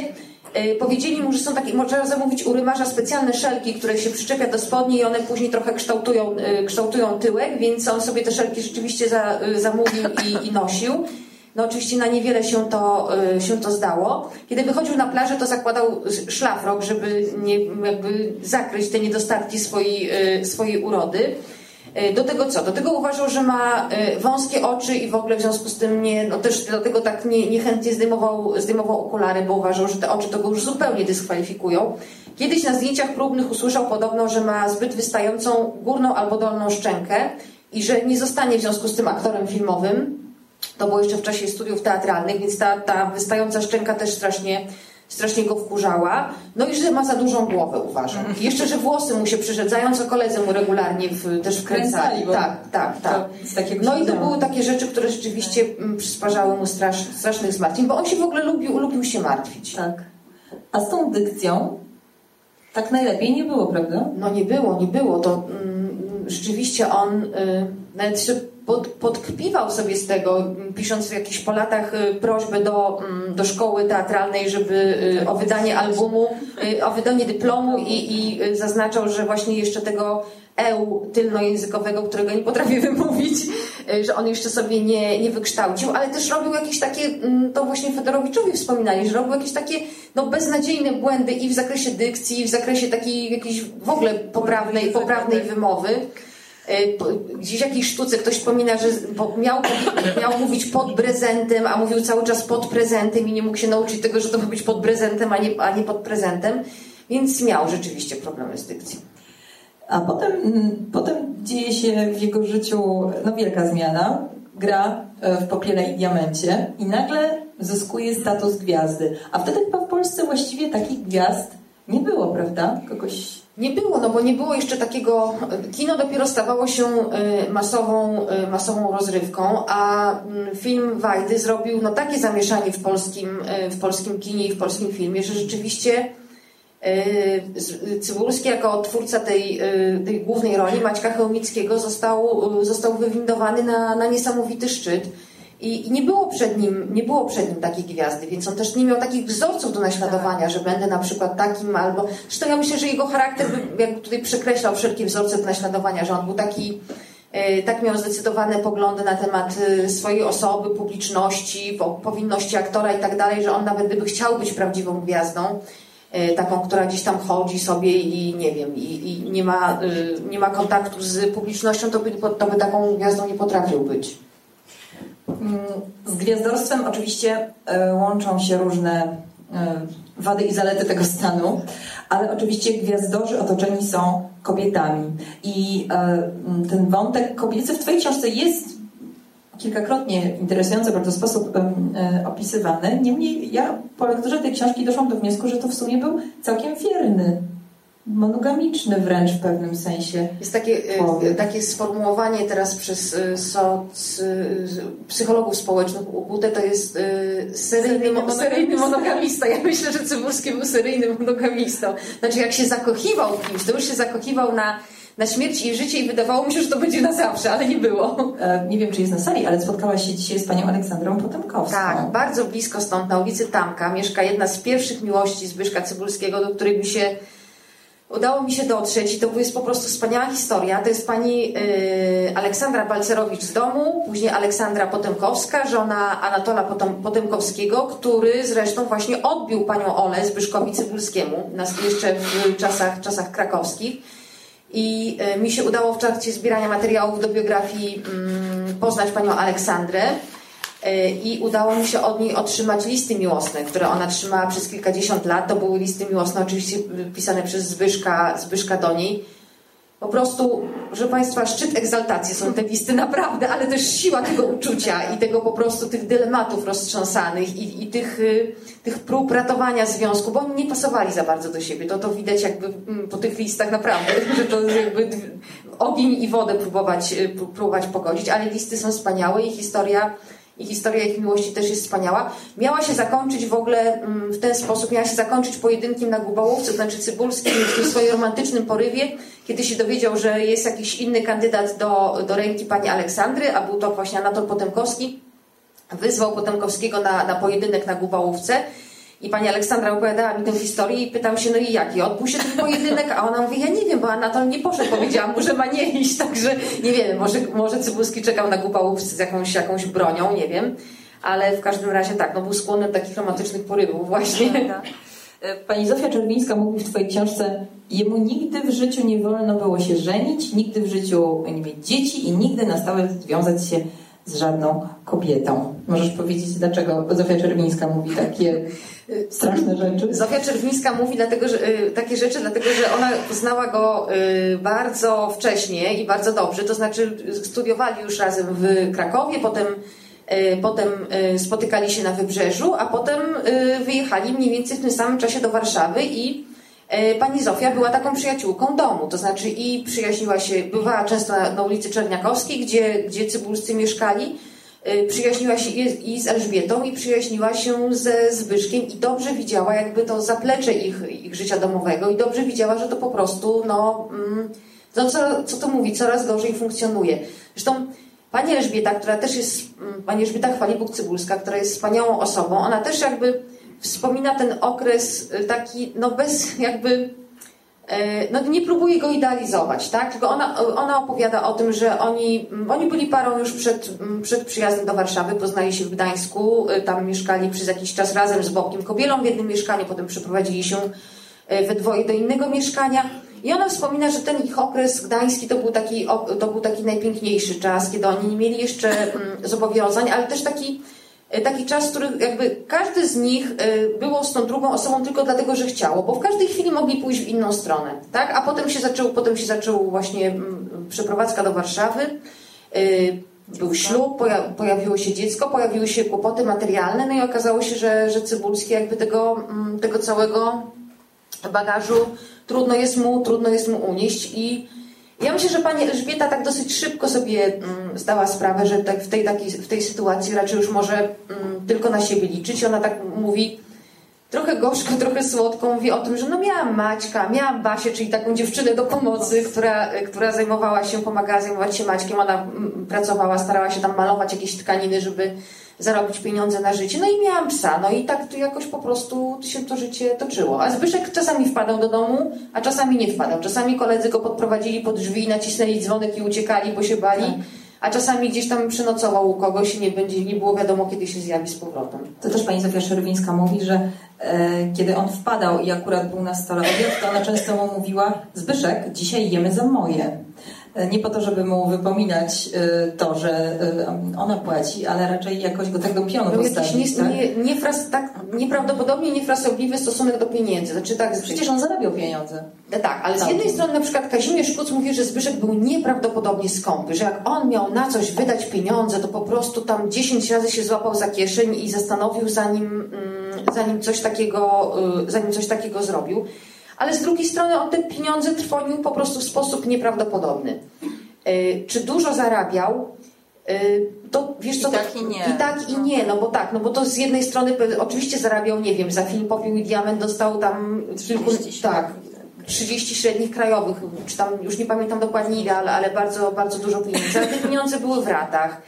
Powiedzieli mu, że są takie, można zamówić u rymarza specjalne szelki, które się przyczepia do spodni i one później trochę kształtują, kształtują tyłek, więc on sobie te szelki rzeczywiście za, zamówił i, i nosił. No oczywiście na niewiele się to, y, się to zdało. Kiedy wychodził na plażę, to zakładał szlafrok, żeby nie, jakby zakryć te niedostatki swojej, y, swojej urody. Y, do tego co? Do tego uważał, że ma wąskie oczy i w ogóle w związku z tym nie, no też dlatego tak nie, niechętnie zdejmował, zdejmował okulary, bo uważał, że te oczy to go już zupełnie dyskwalifikują. Kiedyś na zdjęciach próbnych usłyszał podobno, że ma zbyt wystającą górną albo dolną szczękę i że nie zostanie w związku z tym aktorem filmowym. To było jeszcze w czasie studiów teatralnych, więc ta, ta wystająca szczęka też strasznie, strasznie go wkurzała. No i że ma za dużą głowę, uważam. I jeszcze, że włosy mu się przyrzedzają, co koledzy mu regularnie w, też wkręcali. Tak, tak, tak. No i to były takie rzeczy, które rzeczywiście mm, przysparzały mu strasz, strasznych zmartwień, bo on się w ogóle lubił, lubił się martwić. Tak. A z tą dykcją tak najlepiej nie było, prawda? No nie było, nie było. To mm, rzeczywiście on y, nawet się pod, podkpiwał sobie z tego, pisząc jakieś po latach y, prośbę do, do szkoły teatralnej, żeby y, o wydanie albumu, y, o wydanie dyplomu i, i zaznaczał, że właśnie jeszcze tego EU tylnojęzykowego, którego nie potrafię wymówić, że on jeszcze sobie nie, nie wykształcił, ale też robił jakieś takie, to właśnie Fedorowiczowi wspominali, że robił jakieś takie no, beznadziejne błędy i w zakresie dykcji, i w zakresie takiej jakiejś w ogóle poprawnej, poprawnej wymowy. E, gdzieś jakiejś sztuce ktoś wspomina, że miał, miał mówić pod prezentem, a mówił cały czas pod prezentem i nie mógł się nauczyć tego, że to ma być pod prezentem, a nie, a nie pod prezentem. Więc miał rzeczywiście problemy z dykcją. A potem, potem dzieje się w jego życiu no, wielka zmiana. Gra e, w Popiele i Diamencie i nagle zyskuje status gwiazdy. A wtedy chyba w Polsce właściwie takich gwiazd nie było, prawda? Kogoś nie było, no bo nie było jeszcze takiego. Kino dopiero stawało się y, masową, y, masową rozrywką, a mm, film Wajdy zrobił no, takie zamieszanie w polskim, y, w polskim kinie i w polskim filmie, że rzeczywiście Cybulski jako twórca tej, tej głównej roli Maćka Chełmickiego został, został wywindowany na, na niesamowity szczyt. I, nie było przed nim, nie było przed nim takiej gwiazdy, więc on też nie miał takich wzorców do naśladowania, że będę na przykład takim albo. Zresztą ja myślę, że jego charakter jakby tutaj przekreślał wszelkie wzorce do naśladowania, że on był taki, e, tak miał zdecydowane poglądy na temat e, swojej osoby, publiczności, powinności aktora i tak dalej, że on nawet gdyby chciał być prawdziwą gwiazdą, e, taką, która gdzieś tam chodzi sobie i nie wiem, i, i nie, ma, nie ma kontaktu z publicznością, to by, to by taką gwiazdą nie potrafił być. Z gwiazdorstwem oczywiście e, łączą się różne e, wady i zalety tego stanu, ale oczywiście gwiazdorzy otoczeni są kobietami. I e, ten wątek kobiecy w Twojej książce jest kilkakrotnie interesujący bardzo sposób opisywany. Niemniej ja po lekturze tej książki doszłam do wniosku, że to w sumie był całkiem wierny monogamiczny wręcz w pewnym sensie. Jest takie, e, takie sformułowanie teraz przez e, soc, psychologów społecznych Ubudę to jest seryjny, seryjny, seryjny monogamista. Ja myślę, że Cybulski był seryjnym monogamistą. Znaczy jak się zakochiwał w kimś, to już się zakochiwał na na śmierć i życie i wydawało mi się, że to będzie na zawsze, ale nie było. E, nie wiem, czy jest na sali, ale spotkałaś się dzisiaj z panią Aleksandrą Potemkowską. Tak, bardzo blisko stąd, na ulicy Tamka, mieszka jedna z pierwszych miłości Zbyszka Cybulskiego, do której mi się udało mi się dotrzeć i to jest po prostu wspaniała historia. To jest pani y, Aleksandra Balcerowicz z domu, później Aleksandra Potemkowska, żona Anatola Potem, Potemkowskiego, który zresztą właśnie odbił panią Olę Zbyszkowi Cybulskiemu jeszcze w czasach, czasach krakowskich. I y, mi się udało w trakcie zbierania materiałów do biografii y, poznać panią Aleksandrę. E, i udało mi się od niej otrzymać listy miłosne, które ona trzymała przez kilkadziesiąt lat. To były listy miłosne, oczywiście pisane przez Zbyszka, Zbyszka do niej. Po prostu, że Państwa, szczyt egzaltacji są te listy, naprawdę, ale też siła tego uczucia i tego po prostu tych dylematów roztrząsanych i, i tych, y, tych prób ratowania związku, bo oni nie pasowali za bardzo do siebie. To, to widać jakby mm, po tych listach naprawdę, że to jakby ogień i wodę próbować, y, próbować pogodzić, ale listy są wspaniałe i historia i historia ich miłości też jest wspaniała. Miała się zakończyć w ogóle mm, w ten sposób, miała się zakończyć pojedynkiem na Gubałówce, to znaczy Cybulski w tym swoim romantycznym porywie, kiedy się dowiedział, że jest jakiś inny kandydat do, do ręki pani Aleksandry, a był to właśnie Anatol Potemkowski, wyzwał Potemkowskiego na, na pojedynek na Gubałówce i pani Aleksandra opowiadała mi tę historię i pytam się, no i jaki? Odbył się ten pojedynek? A ona mówi, ja nie wiem, bo Anatol nie poszedł. Powiedziałam mu, że ma nie iść, także nie wiem, może, może Cybulski czekał na głupałówce z jakąś, jakąś bronią, nie wiem. Ale w każdym razie tak, no był skłonny takich romantycznych porywów właśnie. E, pani Zofia Czerwińska mówi w Twojej książce, jemu nigdy w życiu nie wolno było się żenić, nigdy w życiu nie mieć dzieci i nigdy na stałe związać się z żadną kobietą. Możesz powiedzieć, dlaczego Zofia Czerwińska mówi takie straszne rzeczy? Zofia Czerwińska mówi dlatego, że, y, takie rzeczy, dlatego że ona znała go y, bardzo wcześnie i bardzo dobrze. To znaczy studiowali już razem w Krakowie, potem y, Potem spotykali się na wybrzeżu, a potem wyjechali mniej więcej w tym samym czasie do Warszawy i pani Zofia była taką przyjaciółką domu, to znaczy i przyjaźniła się, bywała często na, ulicy Czerniakowskiej, gdzie, gdzie Cybulscy mieszkali, Y, przyjaźniła się i z Elżbietą i przyjaźniła się ze Zbyszkiem i dobrze widziała jakby to zaplecze ich, ich życia domowego i dobrze widziała, że to po prostu no, mm, no co, co to mówi, coraz gorzej funkcjonuje. Zresztą pani Elżbieta, która też jest, mm, pani Elżbieta Chwalibuk-Cybulska, która jest wspaniałą osobą, ona też jakby wspomina ten okres y, taki, no bez jakby E, no nie próbuje go idealizować, tak? Tylko ona, ona opowiada o tym, że oni, mm, oni byli parą już przed, mm, przed przyjazdem do Warszawy, poznali się w Gdańsku, e, tam mieszkali przez jakiś czas razem z Bobkiem Kobielą w jednym mieszkaniu, potem przeprowadzili się e, we dwoje do innego mieszkania. I ona wspomina, że ten ich okres gdański to był taki, to był taki najpiękniejszy czas, kiedy oni nie mieli jeszcze mm, zobowiązań, ale też taki taki czas, który jakby każdy z nich e, było z tą drugą osobą tylko dlatego, że chciało, bo w każdej chwili mogli pójść w inną stronę, tak? A potem się zaczął, potem się zaczął właśnie mm, przeprowadzka do Warszawy, e, był ślub, pojawiło się dziecko, pojawiły się kłopoty materialne, no i okazało się, że, że Cybulski jakby tego, mm, tego całego bagażu trudno jest mu, trudno jest mu unieść i ja myślę, że pani Elżbieta tak dosyć szybko sobie mm, zdała sprawę, że tak w, tej, takiej, w tej sytuacji raczej już może mm, tylko na siebie liczyć. Ona tak mówi trochę gorzko, trochę słodko, mówi o tym, że no miałam Maćka, miałam Basię, czyli taką dziewczynę do pomocy, która, która zajmowała się, pomagała zajmować się Maćkiem. Ona mm, pracowała, starała się tam malować jakieś tkaniny, żeby zarobić pieniądze na życie. No i miałam psa, no i tak to jakoś po prostu się to życie toczyło. A Zbyszek czasami wpadał do domu, a czasami nie wpadał. Czasami koledzy go podprowadzili pod drzwi, nacisnęli dzwonek i uciekali, bo się bali. Tak. A czasami gdzieś tam przenocował u kogoś i nie, będzie, nie było wiadomo, kiedy się zjawi z powrotem. To też pani Zofia Szerwińska mówi, że e, kiedy on wpadał i akurat był na stole obiad, to ona często mu mówiła Zbyszek, dzisiaj jemy za moje. Nie po to, żeby mu wypominać to, że ona płaci, ale raczej jakoś go tak do pionu no, postawić. Jakiś nie, tak? nie, niefras, tak nieprawdopodobnie niefrasobliwy stosunek do pieniędzy. Znaczy, tak, Przecież on zarabiał pieniądze. Tak, ale z jednej strony na przykład Kazimierz Kuc mówi, że Zbyszek był nieprawdopodobnie skąpy, że jak on miał na coś wydać pieniądze, to po prostu tam 10 razy się złapał za kieszeń i zastanowił, zanim, mm, zanim, coś, takiego, y, zanim coś takiego zrobił. Ale z drugiej strony on te pieniądze trwonił po prostu w sposób nieprawdopodobny. Y, czy dużo zarabiał? Y, to wiesz co, I tak i nie. I tak i nie, no bo tak, no bo to z jednej strony oczywiście zarabiał, nie wiem, za film Popiół i Diament dostał tam kilku, tak, 30 średnich krajowych, czy tam już nie pamiętam dokładnie ile, ale, ale bardzo, bardzo dużo pieniędzy. Ale te pieniądze były w ratach.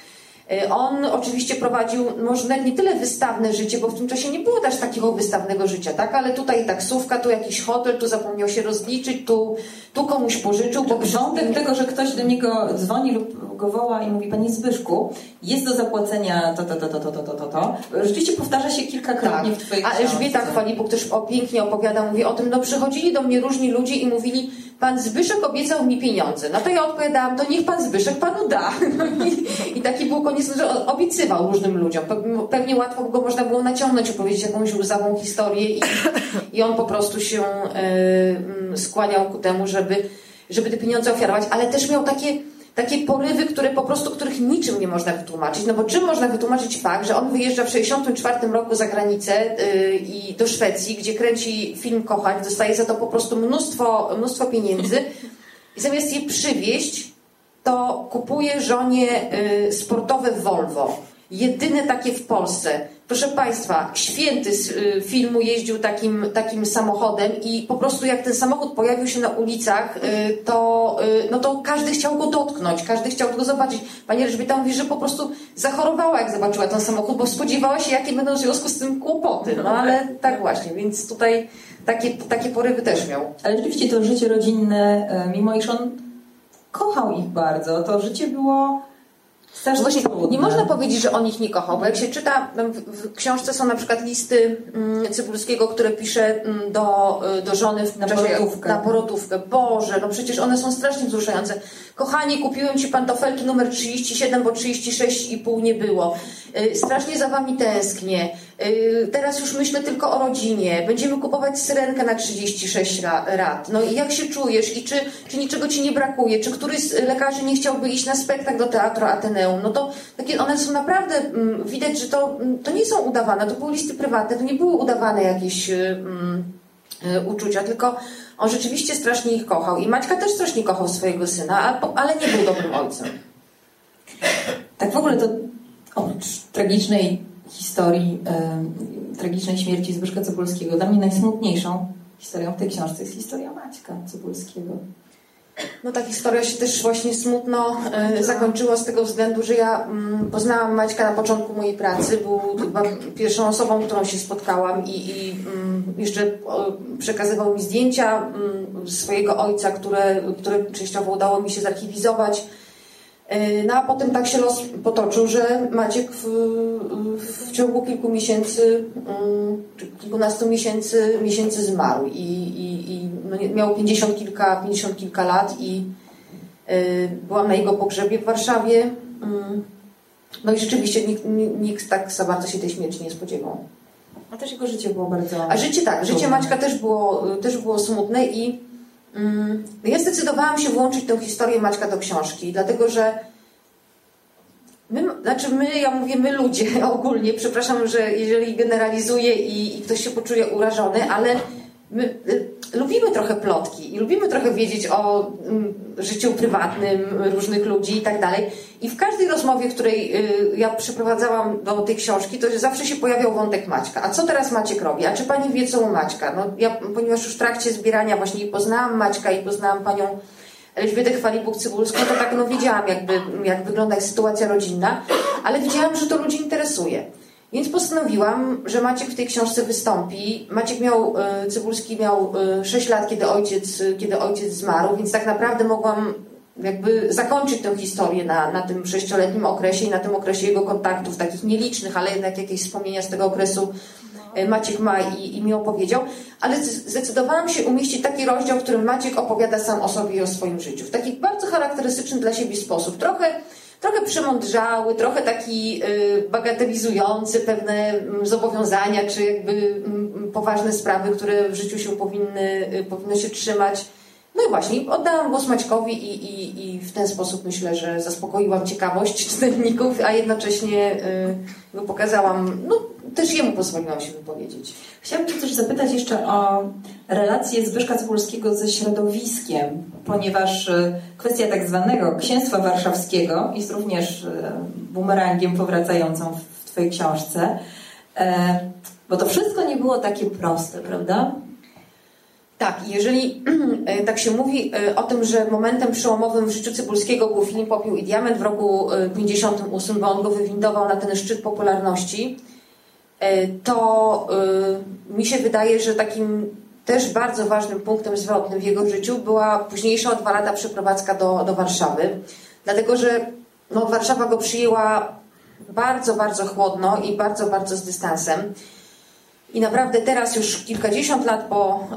Y, on oczywiście prowadził może nawet nie tyle wystawne życie, bo w tym czasie nie było też takiego wystawnego życia, tak? Ale tutaj taksówka, tu jakiś hotel, tu zapomniał się rozliczyć, tu, tu komuś pożyczył. Bo Wrzątek tego, że ktoś do niego dzwoni lub go woła i mówi, panie Zbyszku, jest do zapłacenia to, to, to, to, to, to, to, to. Rzeczywiście powtarza się kilkakrotnie tak. w twojej A Elżbieta Chwalibuk też pięknie opowiada, mówi o tym, no przychodzili do mnie różni ludzie i mówili, pan Zbyszek obiecał mi pieniądze. No to ja odpowiadałam, to niech pan Zbyszek panu da. No i, I, taki był koniec, że obiecywał różnym ludziom. Pewnie łatwo go można było naciągnąć, opowiedzieć jakąś łzawą historię i, i on po prostu się y, skłaniał ku temu, żeby, żeby te pieniądze ofiarować, ale też miał takie takie porywy, które po prostu, których niczym nie można wytłumaczyć. No bo czym można wytłumaczyć fakt, że on wyjeżdża w 1964 roku za granicę yy, i do Szwecji, gdzie kręci film Kochać, dostaje za to po prostu mnóstwo, mnóstwo pieniędzy i zamiast je przywieźć, to kupuje żonie yy, sportowe Volvo. Jedyne takie w Polsce. Proszę Państwa, święty z y, filmu jeździł takim, takim samochodem i po prostu jak ten samochód pojawił się na ulicach, y, to, y, no to każdy chciał go dotknąć, każdy chciał go zobaczyć. Pani Elżbieta mówi, że po prostu zachorowała, jak zobaczyła ten samochód, bo spodziewała się, jakie będą w związku z tym kłopoty. No ale tak właśnie, więc tutaj takie, takie porywy też miał. Ale rzeczywiście to życie rodzinne, mimo iż on kochał ich bardzo, to życie było no właśnie, nie można powiedzieć, że on ich nie kochał, bo jak się czyta, w książce są na przykład listy mm, Cybulskiego, które pisze mm, do, y, do żony w na porotówkę. na porotówkę. Boże, no przecież one są strasznie wzruszające. Kochanie, kupiłem Ci pantofelki numer 37, bo 36,5 nie było. Y, strasznie za Wami tęsknię. Y, teraz już myślę tylko o rodzinie. Będziemy kupować syrenkę na 36 lat. No i jak się czujesz? I czy, czy niczego Ci nie brakuje? Czy któryś z lekarzy nie chciałby iść na spektakl do Teatru Ateneum? No to takie, one są naprawdę, mm, widać, że to, mm, to nie są udawane. To były listy prywatne, to nie były udawane jakieś um, uczucia, tylko on rzeczywiście strasznie ich kochał. I Maćka też strasznie kochał swojego syna, ale nie był dobrym ojcem. Tak w ogóle to oprócz tragicznej historii, tragicznej śmierci Zbyszka Cebulskiego, dla mnie najsmutniejszą historią w tej książce jest historia Maćka Cebulskiego. No ta historia się też właśnie smutno e, zakończyła z tego względu, że ja mm, poznałam Maćka na początku mojej pracy. Był chyba pierwszą osobą, którą się spotkałam i, i mm, jeszcze przekazywał mi zdjęcia mm, swojego ojca, które, które częściowo udało mi się zarchiwizować. E, no a potem tak się los potoczył, że Maciek w, w ciągu kilku miesięcy, mm, kilkunastu miesięcy, miesięcy zmarł i, i, i no miał pięćdziesiąt kilka, pięćdziesiąt kilka lat i y, byłam na jego pogrzebie w Warszawie. Mm, no i rzeczywiście nikt, nikt tak za bardzo się tej śmierci nie spodziewał. A też jego życie było bardzo... A życie tak, życie Maćka też było, też było smutne i ja zdecydowałam się włączyć tę historię Maćka do książki, dlatego że my, znaczy my, ja mówię my ludzie ogólnie, przepraszam, że jeżeli generalizuję i, i ktoś się poczuje urażony, ale my y, lubimy trochę plotki i lubimy trochę wiedzieć o mm, życiu prywatnym różnych ludzi i tak dalej. I w każdej rozmowie, której y, ja przeprowadzałam do tej książki, to zawsze się pojawiał wątek Maćka. A co teraz Maciek robi? A czy pani wie, co u Maćka? No, ja, ponieważ już w trakcie zbierania właśnie poznałam Maćka i poznałam panią Elżbietę Chwalibuk-Cybulską, to tak no wiedziałam, jakby, jak wygląda sytuacja rodzinna, ale widziałam, że to ludzi interesuje. Więc postanowiłam, że Maciek w tej książce wystąpi. Maciek miał, e, Cybulski miał 6 e, lat, kiedy ojciec, kiedy ojciec zmarł, więc tak naprawdę mogłam jakby zakończyć tę historię na, na tym sześcioletnim okresie i na tym okresie jego kontaktów, takich nielicznych, ale jednak jakieś wspomnienia z tego okresu Maciek ma i, i mi opowiedział, ale zdecydowałam się umieścić taki rozdział, w którym Maciek opowiada sam o sobie i o swoim życiu. W taki bardzo charakterystyczny dla siebie sposób. Trochę trochę przemądrzały, trochę taki y, bagatelizujący pewne mm, zobowiązania, czy jakby mm, poważne sprawy, które w życiu się powinny, y, powinny się trzymać. No i właśnie, oddałam głos Maćkowi i, i, i w ten sposób myślę, że zaspokoiłam ciekawość czytelników, a jednocześnie y, pokazałam, no też jemu pozwoliłam się wypowiedzieć. Chciałabym Cię też zapytać jeszcze o relację Zbyszka Cybulskiego ze środowiskiem, ponieważ y, kwestia tak zwanego księstwa warszawskiego jest również y, bumerangiem powracającą w Twojej książce, e, bo to wszystko nie było takie proste, prawda? Tak, jeżeli e, tak się mówi e, o tym, że momentem przełomowym w życiu Cybulskiego był film Popiół i Diament w roku 58, bo on go wywindował na ten szczyt popularności, E, to e, mi się wydaje, że takim też bardzo ważnym punktem zwrotnym w jego życiu była późniejsza o dwa lata przeprowadzka do, do Warszawy. Dlatego, że no, Warszawa go przyjęła bardzo, bardzo chłodno i bardzo, bardzo z dystansem. I naprawdę teraz już kilkadziesiąt lat po,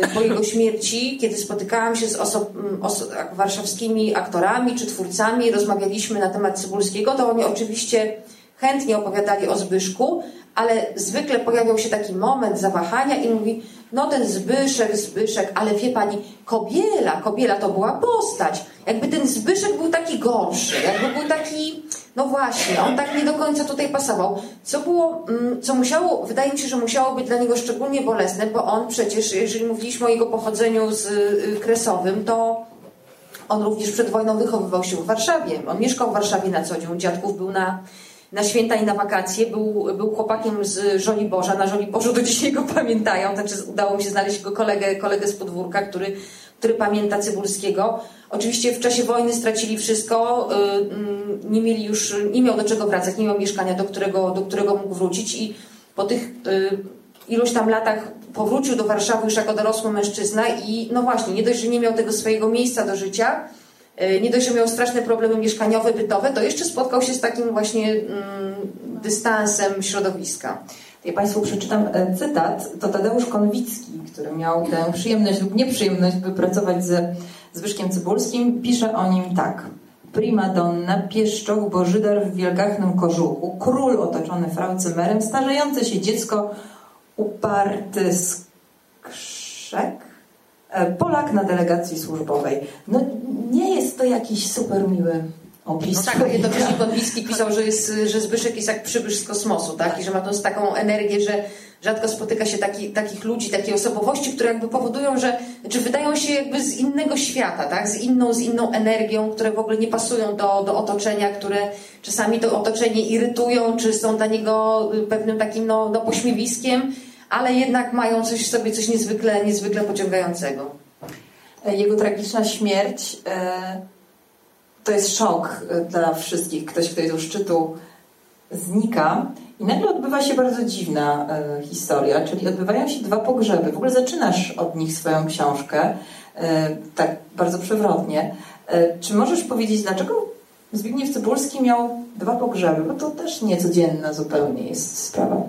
yy, po jego śmierci, kiedy spotykałam się z oso oso warszawskimi aktorami czy twórcami, rozmawialiśmy na temat Cybulskiego, to oni oczywiście chętnie opowiadali o Zbyszku, ale zwykle pojawiał się taki moment zawahania i mówi, no ten Zbyszek, Zbyszek, ale wie pani, Kobiela, Kobiela to była postać. Jakby ten Zbyszek był taki gorszy, jakby był taki, no właśnie, on tak nie do końca tutaj pasował. Co było, mm, co musiało, wydaje mi się, że musiało być dla niego szczególnie bolesne, bo on przecież, jeżeli mówiliśmy o jego pochodzeniu z y, kresowym, to on również przed wojną wychowywał się w Warszawie. On mieszkał w Warszawie na co dzień, dziadków był na na święta i na wakacje. Był, był chłopakiem z Żoliborza. Na Żoliborzu do dzisiaj go pamiętają. Znaczy udało mi się znaleźć jego kolegę, kolegę z podwórka, który, który pamięta Cybulskiego. Oczywiście w czasie wojny stracili wszystko. Y, nie mieli już, nie miał do czego wracać, nie miał mieszkania, do którego, do którego mógł wrócić i po tych y, iluś tam latach powrócił do Warszawy już jako dorosły mężczyzna i no właśnie, nie dość, że nie miał tego swojego miejsca do życia, E, nie dość, że miał straszne problemy mieszkaniowe, bytowe, to jeszcze spotkał się z takim właśnie mm, dystansem środowiska. Ja Państwu przeczytam e, cytat. To Tadeusz Konwicki, który miał tę przyjemność lub nieprzyjemność wypracować ze Zbyszkiem Cybulskim, pisze o nim tak. Prima donna, pieszczoch, bożydar w wielgachnym kożuchu, król otoczony fraucymerem, starzejące się dziecko, uparty skrzek, E, Polak na delegacji służbowej. No nie jest to jakiś super miły opis. No tak, jednocześnie Konwiski pisał, że, jest, że Zbyszek jest jak przybysz z kosmosu, tak? I że ma tą taką energię, że rzadko spotyka się taki, takich ludzi, takie osobowości, które jakby powodują, że czy wydają się jakby z innego świata, tak? Z inną, z inną energią, które w ogóle nie pasują do, do otoczenia, które czasami to otoczenie irytują, czy są dla niego pewnym takim no, no pośmiewiskiem ale jednak mają coś w sobie coś niezwykle, niezwykle pociągającego. Jego tragiczna śmierć e, to jest szok e, dla wszystkich. Ktoś, kto jest u szczytu, znika i nagle odbywa się bardzo dziwna e, historia, czyli odbywają się dwa pogrzeby. W ogóle zaczynasz od nich swoją książkę, tak bardzo przewrotnie. Czy możesz powiedzieć, dlaczego Zbigniew Cybulski miał dwa pogrzeby? Bo to też niecodzienna zupełnie jest sprawa.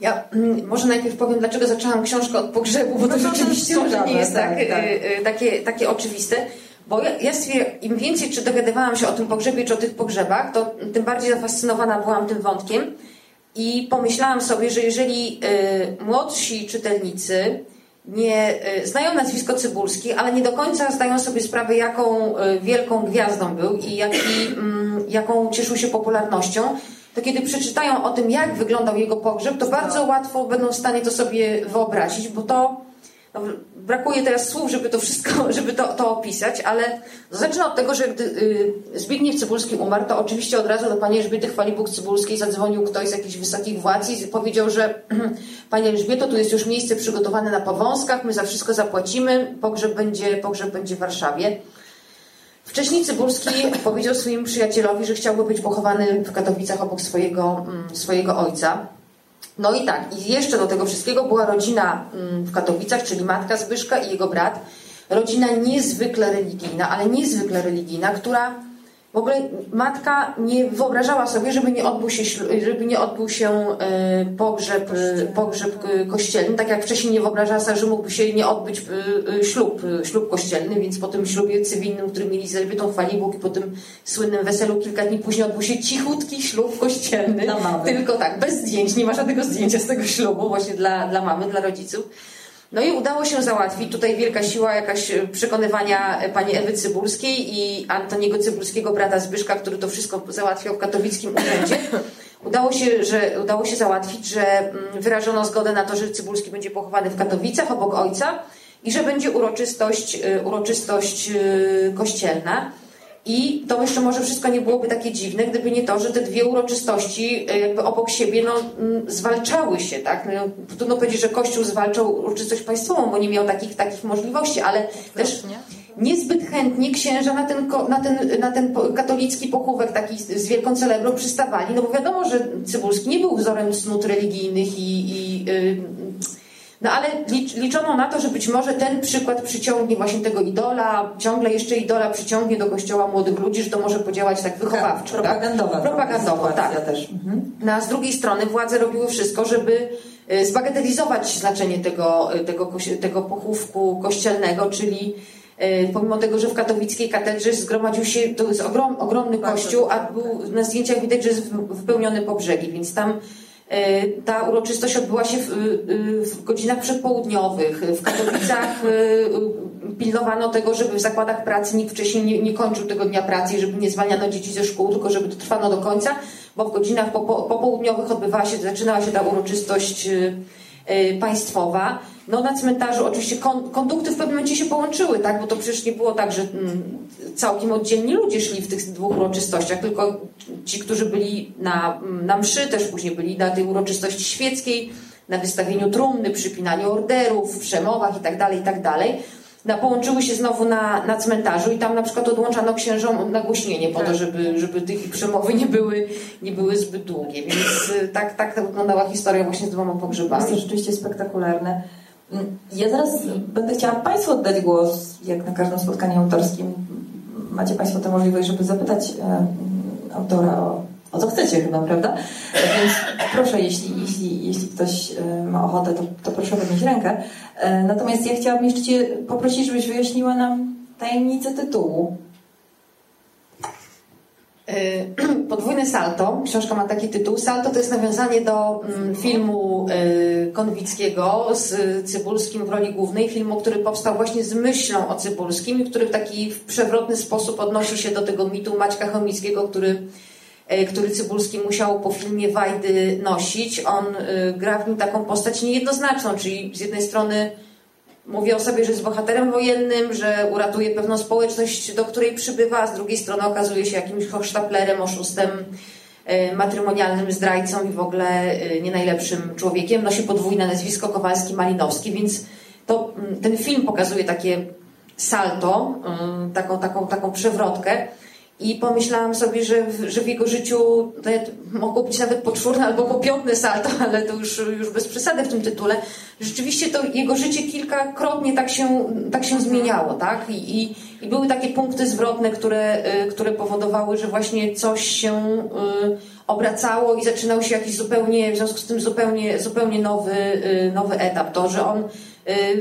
Ja mm, może najpierw powiem, dlaczego zaczęłam książkę od pogrzebu, bo to, no to rzeczywiście może nie jest tak, tak, tak. Y, y, takie, takie oczywiste. Bo ja, ja im więcej czy dowiadywałam się o tym pogrzebie, czy o tych pogrzebach, to tym bardziej zafascynowana byłam tym wątkiem. I pomyślałam sobie, że jeżeli y, młodsi czytelnicy nie y, znają nazwisko Cybulski, ale nie do końca zdają sobie sprawę, jaką y, wielką gwiazdą był i jaki, mm, jaką cieszył się popularnością, to kiedy przeczytają o tym, jak wyglądał jego pogrzeb, to bardzo łatwo będą w stanie to sobie wyobrazić, bo to no, brakuje teraz słów, żeby to wszystko, żeby to, to opisać, ale zacznę od tego, że gdy y, Zbigniew Cybulski umarł, to oczywiście od razu do pani Elżbiety Chwalibóg Cybulskiej zadzwonił ktoś z jakichś wysokich władz i powiedział, że pani Elżbieto, tu jest już miejsce przygotowane na powązkach, my za wszystko zapłacimy, pogrzeb będzie, pogrzeb będzie w Warszawie. Wcześniej Cybulski powiedział swoim przyjacielowi, że chciałby być pochowany w Katowicach obok swojego, mm, swojego ojca. No i tak, i jeszcze do tego wszystkiego była rodzina mm, w Katowicach, czyli matka Zbyszka i jego brat. Rodzina niezwykle religijna, ale niezwykle religijna, która w ogóle matka nie wyobrażała sobie, żeby nie odbył się, żeby nie odbył się e, pogrzeb, e, pogrzeb kościelny, tak jak wcześniej nie wyobrażała sobie, że mógłby się nie odbyć e, ślub, ślub kościelny, więc po tym ślubie cywilnym, który mieli z Elżbietą chwali Bóg i po tym słynnym weselu kilka dni później odbył się cichutki ślub kościelny. Tylko tak, bez zdjęć, nie ma żadnego zdjęcia z tego ślubu właśnie dla, dla mamy, dla rodziców. No i udało się załatwić. Tutaj wielka siła jakaś e, przekonywania e, pani Ewy Cybulskiej i Antoniego Cybulskiego, brata Zbyszka, który to wszystko załatwiał w katowickim urzędzie. Udało się, że, udało się załatwić, że mm, wyrażono zgodę na to, że Cybulski będzie pochowany w Katowicach obok ojca i że będzie uroczystość, e, uroczystość kościelna. I to jeszcze może wszystko nie byłoby takie dziwne, gdyby nie to, że te dwie uroczystości e, jakby obok siebie no, mm, zwalczały się, tak? No, trudno powiedzieć, że Kościół zwalczał uroczystość państwową, bo nie miał takich, takich możliwości, ale też niezbyt chętnie księża na ten, na ten, na ten katolicki pochówek taki z wielką celebrą przystawali, no bo wiadomo, że Cybulski nie był wzorem cnót religijnych i, i yy, no ale liczono na to, że być może ten przykład przyciągnie właśnie tego idola, ciągle jeszcze idola przyciągnie do kościoła młodych ludzi, że to może podziałać tak wychowawczo. Tak? Propagandowa. Tak? Propagandowo, tak. Też. Mhm. No, a z drugiej strony władze robiły wszystko, żeby e, zbagatelizować znaczenie tego, e, tego, tego pochówku kościelnego, czyli e, pomimo tego, że w katowickiej katedrze zgromadził się, to jest ogrom, ogromny kościół, a był, na zdjęciach widać, że jest wypełniony po brzegi, więc tam ta uroczystość odbyła się w, e, w godzinach przedpołudniowych. W Katowicach pilnowano tego, żeby w zakładach pracy nikt wcześniej nie, nie kończył tego dnia pracy, żeby nie zwalniano dzieci ze szkół, tylko żeby to trwano do końca, bo w godzinach popołudniowych odbywała się, zaczynała się ta uroczystość państwowa. No na cmentarzu oczywiście kondukty w pewnym momencie się połączyły, tak? bo to przecież nie było tak, że mm, całkiem oddzielni ludzie szli w tych dwóch uroczystościach, tylko ci, którzy byli na, mm, na mszy, też później byli na tej uroczystości świeckiej, na wystawieniu trumny, przypinaniu orderów, przemowach itd., tak itd. Tak na, połączyły się znowu na, na cmentarzu i tam na przykład odłączano księżom nagłośnienie po to, tak. żeby, żeby tych przemowy nie były, nie były zbyt długie. Więc y, tak, tak wyglądała historia właśnie z dwoma pogrzebami. Jest to rzeczywiście spektakularne. Ja zaraz będę chciała Państwu oddać głos, jak na każdym spotkaniu autorskim. Macie Państwo tę możliwość, żeby zapytać e, autora o, o co chcecie chyba, prawda? Więc proszę, jeśli, jeśli, jeśli ktoś e, ma ochotę, to, to proszę podnieść rękę. E, natomiast ja chciałabym jeszcze Cię poprosić, żebyś wyjaśniła nam tajemnicę tytułu. Y, podwójne salto. Książka ma taki tytuł. Salto to jest nawiązanie do mm, filmu y, Konwickiego z Cybulskim w roli głównej. Filmu, który powstał właśnie z myślą o Cybulskim który w taki przewrotny sposób odnosi się do tego mitu Maćka Chomickiego, który, y, który Cybulski musiał po filmie Wajdy nosić. On gra w nim taką postać niejednoznaczną, czyli z jednej strony mówi o sobie, że jest bohaterem wojennym, że uratuje pewną społeczność, do której przybywa, a z drugiej strony okazuje się jakimś hochsztaplerem, oszustem, e, matrymonialnym zdrajcą i w ogóle e, nie najlepszym człowiekiem. Nosi podwójne nazwisko Kowalski-Malinowski, więc to, mm, ten film pokazuje takie salto, mm, taką, taką, taką przewrotkę. I pomyślałam sobie, że w, że w jego życiu mogło być nawet poczwórne albo popiątne salto, ale to już, już bez przesady w tym tytule. Rzeczywiście to jego życie kilkakrotnie tak się, tak się zmieniało, tak? I, i, i były takie punkty zwrotne, które, y, które powodowały, że właśnie coś się y, obracało i zaczynał się jakiś zupełnie, w związku z tym zupełnie, zupełnie nowy, y, nowy etap. To, że on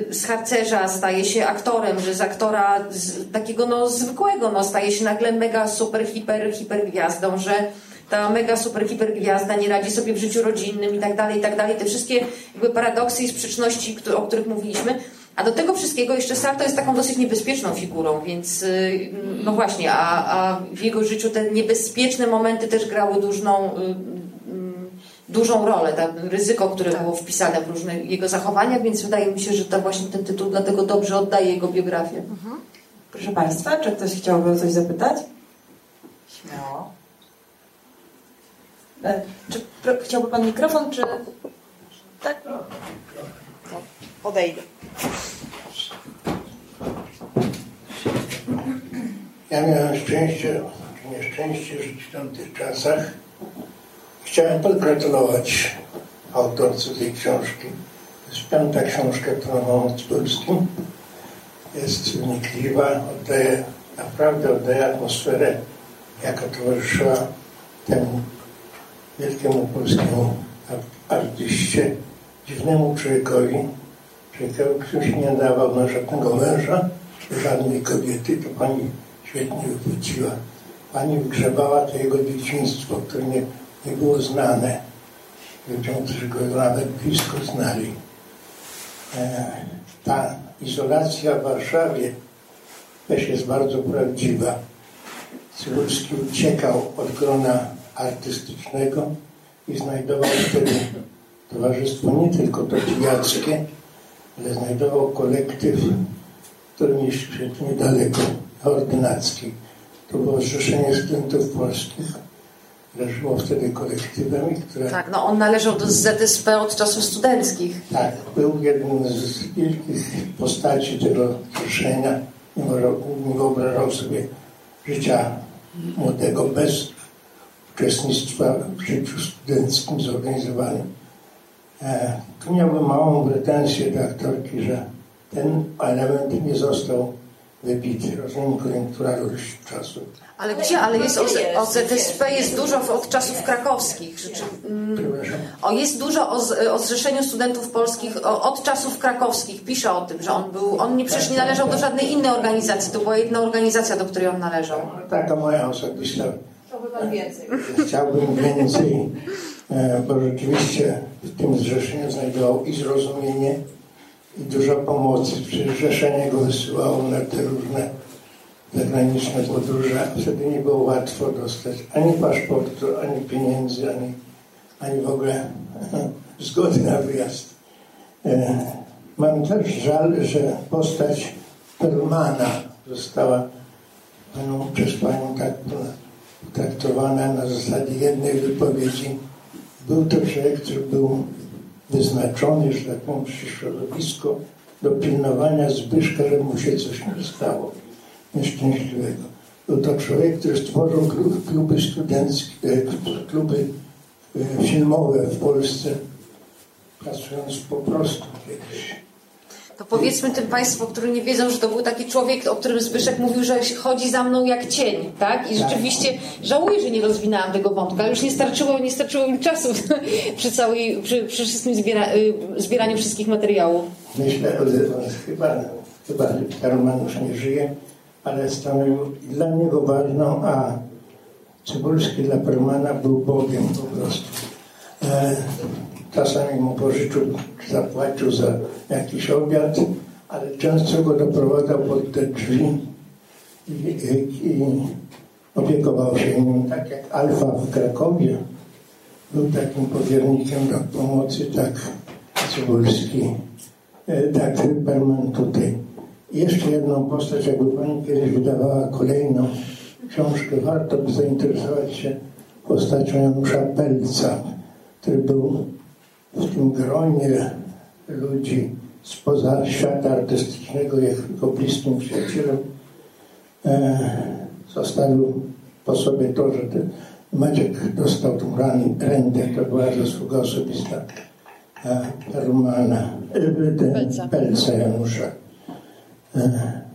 z harcerza staje się aktorem, że z aktora z takiego no, zwykłego no, staje się nagle mega super, hiper, hiper gwiazdą, że ta mega super, hiper gwiazda nie radzi sobie w życiu rodzinnym i tak dalej, i tak dalej. Te wszystkie jakby paradoksy i sprzeczności, o których mówiliśmy. A do tego wszystkiego jeszcze Sarto jest taką dosyć niebezpieczną figurą, więc y, no właśnie, a, a w jego życiu te niebezpieczne momenty też grały dużą, y, dużą rolę, tak, ryzyko, które tak. było wpisane w różne jego zachowania, więc wydaje mi się, że to właśnie ten tytuł dlatego dobrze oddaje jego biografię. Mhm. Proszę Państwa, czy ktoś chciałby o coś zapytać? Śmiało. E, czy pro, chciałby Pan mikrofon, czy... Tak? Podejdę. Ja miałem szczęście, czy nieszczęście żyć w tamtych czasach, Chciałem pogratulować autorce tej książki. Jest piąta książka, którą mam od Polskim. Jest wnikliwa, oddaje, naprawdę oddaje atmosferę jaka towarzyszyła temu wielkiemu polskiemu artyście, dziwnemu człowiekowi, człowiekowi, który się nie dawał na żadnego męża, żadnej kobiety, to pani świetnie wypłaciła. Pani wygrzebała to jego dzieciństwo, które nie, nie było znane ludziom, którzy go nawet blisko znali. E, ta izolacja w Warszawie też jest bardzo prawdziwa. Cybulski uciekał od grona artystycznego i znajdował wtedy towarzystwo nie tylko to pijackie, ale znajdował kolektyw, który mieścił się niedaleko, ordynacki. To było Zrzeszenie Studentów Polskich, które żyło wtedy kolektywem które... Tak, no on należał do ZSP od czasów studenckich. Tak, był jednym z wielkich postaci tego zrzeszenia. Nie wyobrażał sobie życia młodego bez uczestnictwa w życiu studenckim zorganizowanym. E, tu miałbym małą pretensję do aktorki, że ten element nie został wybity. Rozumiem koniunkturalność czasu. Ale gdzie? Ale jest o, o ZSP jest dużo od czasów krakowskich. Rzeczy, o, jest dużo o, o Zrzeszeniu Studentów Polskich od czasów krakowskich. Pisze o tym, że on był, on nie, przecież nie należał do żadnej innej organizacji. To była jedna organizacja, do której on należał. Taka moja osobista. Chciałby pan więcej. Chciałbym więcej, e, bo rzeczywiście w tym zrzeszeniu znajdował i zrozumienie, dużo pomocy. Przecież zrzeszenie go wysyłało na te różne zagraniczne podróże, wtedy nie było łatwo dostać ani paszportu, ani pieniędzy, ani, ani w ogóle zgody na wyjazd. E, mam też żal, że postać Permana została przez panią tak traktowana na zasadzie jednej wypowiedzi. Był to człowiek, który był wyznaczony, że tak powiem, przy środowisku do pilnowania Zbyszka, żeby mu się coś nie stało nieszczęśliwego. Był to człowiek, który stworzył kluby studenckie, kluby e, filmowe w Polsce, pracując po prostu kiedyś. To powiedzmy tym Państwu, którzy nie wiedzą, że to był taki człowiek, o którym Zbyszek mówił, że chodzi za mną jak cień, tak? I rzeczywiście żałuję, że nie rozwinęłam tego wątka. Już nie starczyło, nie starczyło mi czasu przy całej, przy, przy wszystkim zbiera, y, zbieraniu wszystkich materiałów. Myślę, że chyba, chyba Karman już nie żyje, ale stanowił dla niego ważną, a Cybulski dla Permana był Bogiem po prostu. E, czasami mu pożyczył, zapłacił za jakiś obiad, ale często go doprowadzał pod te drzwi i, i, i opiekował się nim, tak jak Alfa w Krakowie był takim powiernikiem do pomocy, tak Cybulski, e, tak Perman tutaj. Jeszcze jedną postać, jakby Pani kiedyś wydawała kolejną książkę, warto by zainteresować się postacią Janusza Pelca, który był w tym gronie ludzi spoza świata artystycznego, jego bliskim przyjacielem. E, zostawił po sobie to, że ten Maciek dostał tą rękę, to była zasługa osobista e, Romana, e, Pelca. Janusza.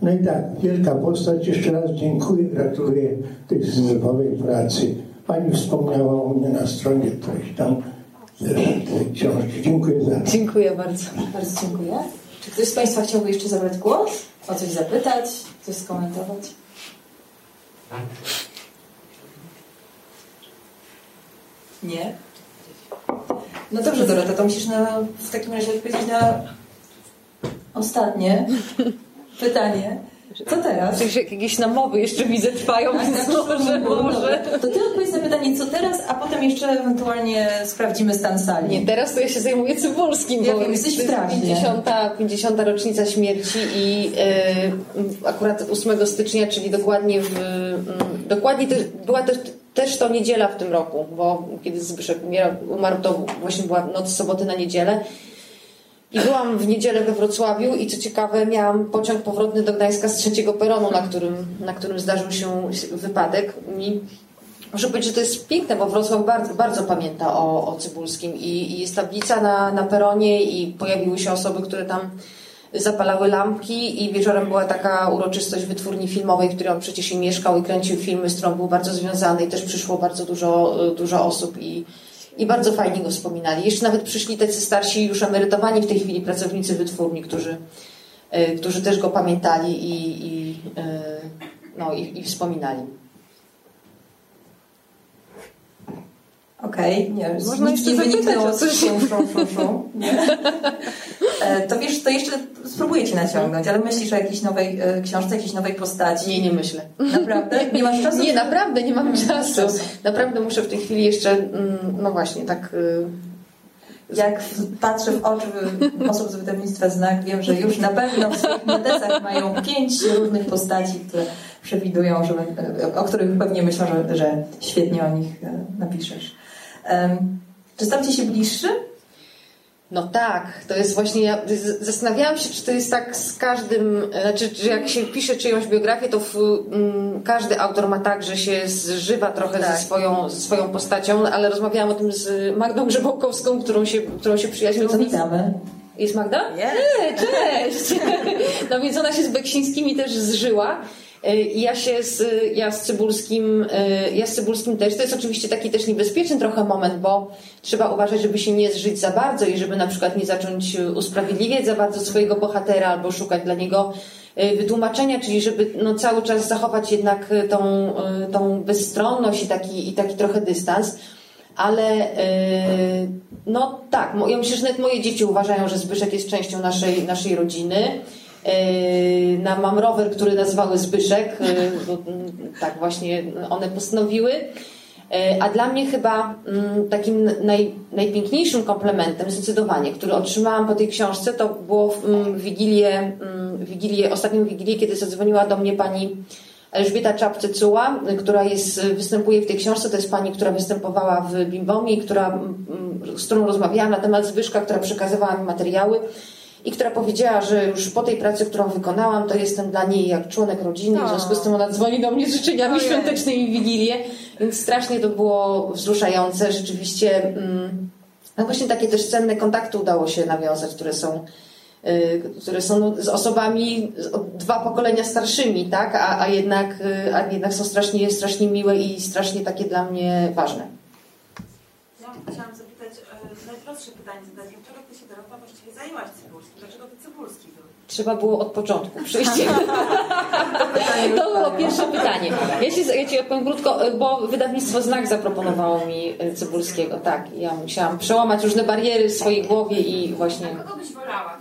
No i tak, wielka postać. Jeszcze raz dziękuję, gratuluję tej zrywowej pracy. Pani wspomniała o mnie na stronie którejś tam tej książki. Dziękuję za Dziękuję bardzo. Bardzo dziękuję. Czy ktoś z Państwa chciałby jeszcze zabrać głos? O coś zapytać? Coś skomentować? Nie? No dobrze, Dorota, to musisz na, w takim razie odpowiedzieć na ostatnie pytanie. Co teraz? Przecież jakieś namowy jeszcze widzę trwają, Tak, więc tak, może, no, może. dobra. To ty odpowiedz na pytanie, co teraz, a potem jeszcze ewentualnie sprawdzimy stan sali. Nie, teraz to ja się zajmuję Cybulskim, Ja bo wiem, jesteś w trakcie. 50, 50 rocznica śmierci i e, akurat 8 stycznia, czyli dokładnie w, mm, dokładnie też, była też, też to niedziela w tym roku, bo kiedy Zbyszek umierał, umarł, to właśnie była noc soboty na niedzielę. I byłam w niedzielę we Wrocławiu i co ciekawe miałam pociąg powrotny do Gdańska z trzeciego peronu, na którym, na którym zdarzył się wypadek. I muszę powiedzieć, że to jest piękne, bo Wrocław bardzo, bardzo pamięta o, o Cybulskim i, i jest tablica na, na peronie i pojawiły się osoby, które tam zapalały lampki i wieczorem była taka uroczystość wytwórni filmowej, w której on przecież mieszkał i kręcił filmy, z którą był bardzo związany i też przyszło bardzo dużo, dużo osób i, i bardzo fajnie go wspominali. Jeszcze nawet przyszli tacy starsi, już emerytowani w tej chwili pracownicy wytwórni, którzy, którzy też go pamiętali i, i, no, i, i wspominali. Okej, okay, nie, Można nic nie wyniknęło z szum, szum, szum, szum. To wiesz, to jeszcze spróbuję Cię naciągnąć, ale myślisz o jakiejś nowej e, książce, jakiejś nowej postaci? Nie, nie myślę. Naprawdę? Nie masz czasu? Nie, naprawdę nie mam czasu. Naprawdę muszę w tej chwili jeszcze, mm, no właśnie, tak... Jak patrzę w oczy osób z wydawnictwa Znak, wiem, że już na pewno w swoich notesach mają pięć różnych postaci, które przewidują, że, o których pewnie myślą, że, że świetnie o nich e, napiszesz. Czy stał Ci się bliższy? No tak, to jest właśnie, ja zastanawiałam się, czy to jest tak z każdym, znaczy, czy jak się pisze czyjąś biografię, to w, mm, każdy autor ma tak, że się zżywa trochę tak. ze, swoją, ze swoją postacią, ale rozmawiałam o tym z Magdą Grzebołkowską, którą się, którą się przyjaźnił. Co witamy. Jest Magda? Nie, cześć! No więc ona się z Beksińskimi też zżyła. E, ja się z, ja z Cybulskim, e, ja z Cybulskim też. To jest oczywiście taki też niebezpieczny trochę moment, bo trzeba uważać, żeby się nie zżyć za bardzo i żeby na przykład nie zacząć usprawiedliwiać za bardzo swojego bohatera albo szukać dla niego e, wytłumaczenia, czyli żeby no, cały czas zachować jednak tą, tą bezstronność i taki, i taki trochę dystans. Ale no tak, ja myślę, że nawet moje dzieci uważają, że Zbyszek jest częścią naszej, naszej rodziny. Yy, na mam rower, który nazwały Zbyszek, yy, bo mm, tak właśnie one postanowiły. Yy, a dla mnie chyba mm, takim naj, najpiękniejszym komplementem zdecydowanie, który otrzymałam po tej książce, to było w mm, Wigilię, Wigilię, ostatnią Wigilię, kiedy zadzwoniła do mnie pani Elżbieta Czapcecuła, która jest, występuje w tej książce. To jest pani, która występowała w Bimbomie, która, z którą rozmawiałam na temat Zbyszka, która przekazywała mi materiały i która powiedziała, że już po tej pracy, którą wykonałam, to jestem dla niej jak członek rodziny, w związku z tym ona dzwoni do mnie z życzeniami świątecznymi Wigilię, więc strasznie to było wzruszające. Rzeczywiście, mm, no właśnie takie też cenne kontakty udało się nawiązać, które są y, które są no, z osobami dwa pokolenia starszymi, tak? A, a, jednak, y, a jednak są strasznie, strasznie miłe i strasznie takie dla mnie ważne. Ja chciałam zapytać, najprostsze pytanie zadać. Dlaczego ty się Dorota właściwie zajęłaś Trzeba było od początku przyjść. to było pierwsze pytanie. Ja ci, ja ci odpowiem krótko, bo wydawnictwo Znak zaproponowało mi e, Cybulskiego. Tak, ja musiałam przełamać różne bariery w swojej głowie i właśnie... Kogo byś wolała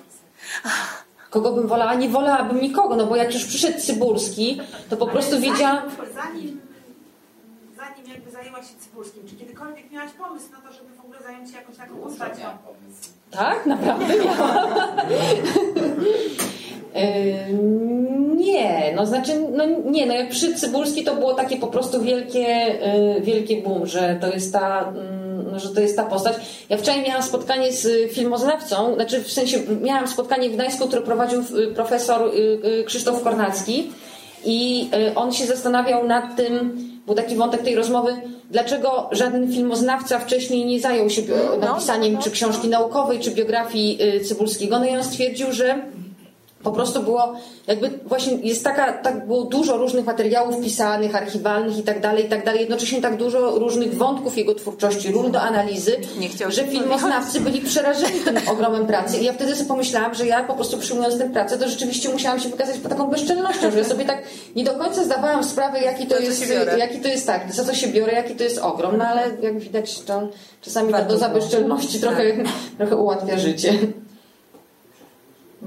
Kogo bym wolała? Nie wolałabym nikogo, no bo jak już przyszedł Cybulski, to po prostu wiedziałam... Zanim, zajęłaś się Cybulskim, czy kiedykolwiek miałaś pomysł na to, żeby w ogóle zająć się jakąś taką postacią? Tak? Naprawdę miałam. nie, no znaczy, no nie, no jak przy Cybulski to było takie po prostu wielkie, y, wielkie boom, że to jest ta, mm, że to jest ta postać. Ja wczoraj miałam spotkanie z filmoznawcą, znaczy w sensie miałam spotkanie w Gdańsku, które prowadził y, profesor Krzysztof Kornacki i on się zastanawiał nad tym, był taki wątek tej rozmowy, dlaczego żaden filmoznawca wcześniej nie zajął się no, napisaniem no, czy książki naukowej, czy biografii Cybulskiego. No i on stwierdził, że po prostu było, jakby właśnie jest taka, tak było dużo różnych materiałów pisanych, archiwalnych i tak dalej, i tak dalej. Jednocześnie tak dużo różnych wątków jego twórczości, ról do analizy, że filmoznawcy byli przerażeni tym ogromem pracy. I ja wtedy sobie pomyślałam, że ja po prostu przyjmując tę pracę, to rzeczywiście musiałam się wykazać taką bezczelnością, że ja sobie tak nie do końca zdawałam sprawę, jaki to, jest, jaki to jest tak, za co się biorę, jaki to jest ogrom. No ale jak widać, to czasami ta doza bezczelności trochę, trochę ułatwia życie.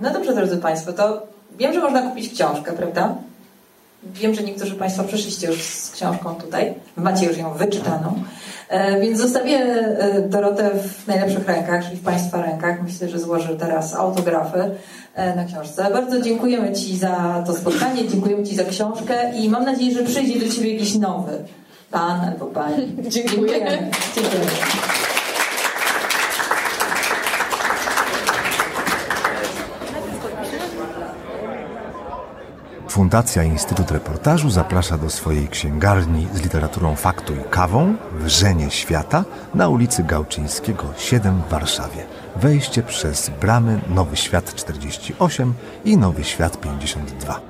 No dobrze, drodzy Państwo, to wiem, że można kupić książkę, prawda? Wiem, że niektórzy Państwo przyszliście już z książką tutaj. Macie już ją wyczytaną. E, więc zostawię e, Dorotę w najlepszych rękach, czyli w Państwa rękach. Myślę, że złożę teraz autografy e, na książce. Bardzo dziękujemy Ci za to spotkanie, dziękujemy Ci za książkę i mam nadzieję, że przyjdzie do Ciebie jakiś nowy pan albo pani. Dziękujemy. Dziękujemy. Fundacja Instytut Reportażu zaprasza do swojej księgarni z literaturą faktu i kawą Wrzenie Świata na ulicy Gałczyńskiego 7 w Warszawie. Wejście przez bramy Nowy Świat 48 i Nowy Świat 52.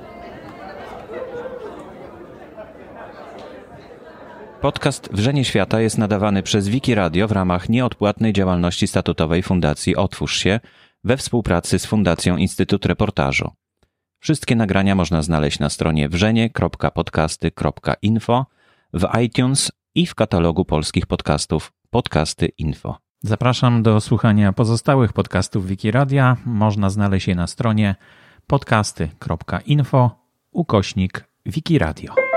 Podcast Wrzenie Świata jest nadawany przez Wiki Radio w ramach nieodpłatnej działalności statutowej Fundacji Otwórz się we współpracy z Fundacją Instytut Reportażu. Wszystkie nagrania można znaleźć na stronie wrzenie.podcasty.info, w iTunes i w katalogu polskich podcastów Podcasty Info. Zapraszam do słuchania pozostałych podcastów Wikiradia. Można znaleźć je na stronie podcasty.info ukośnik Wikiradio.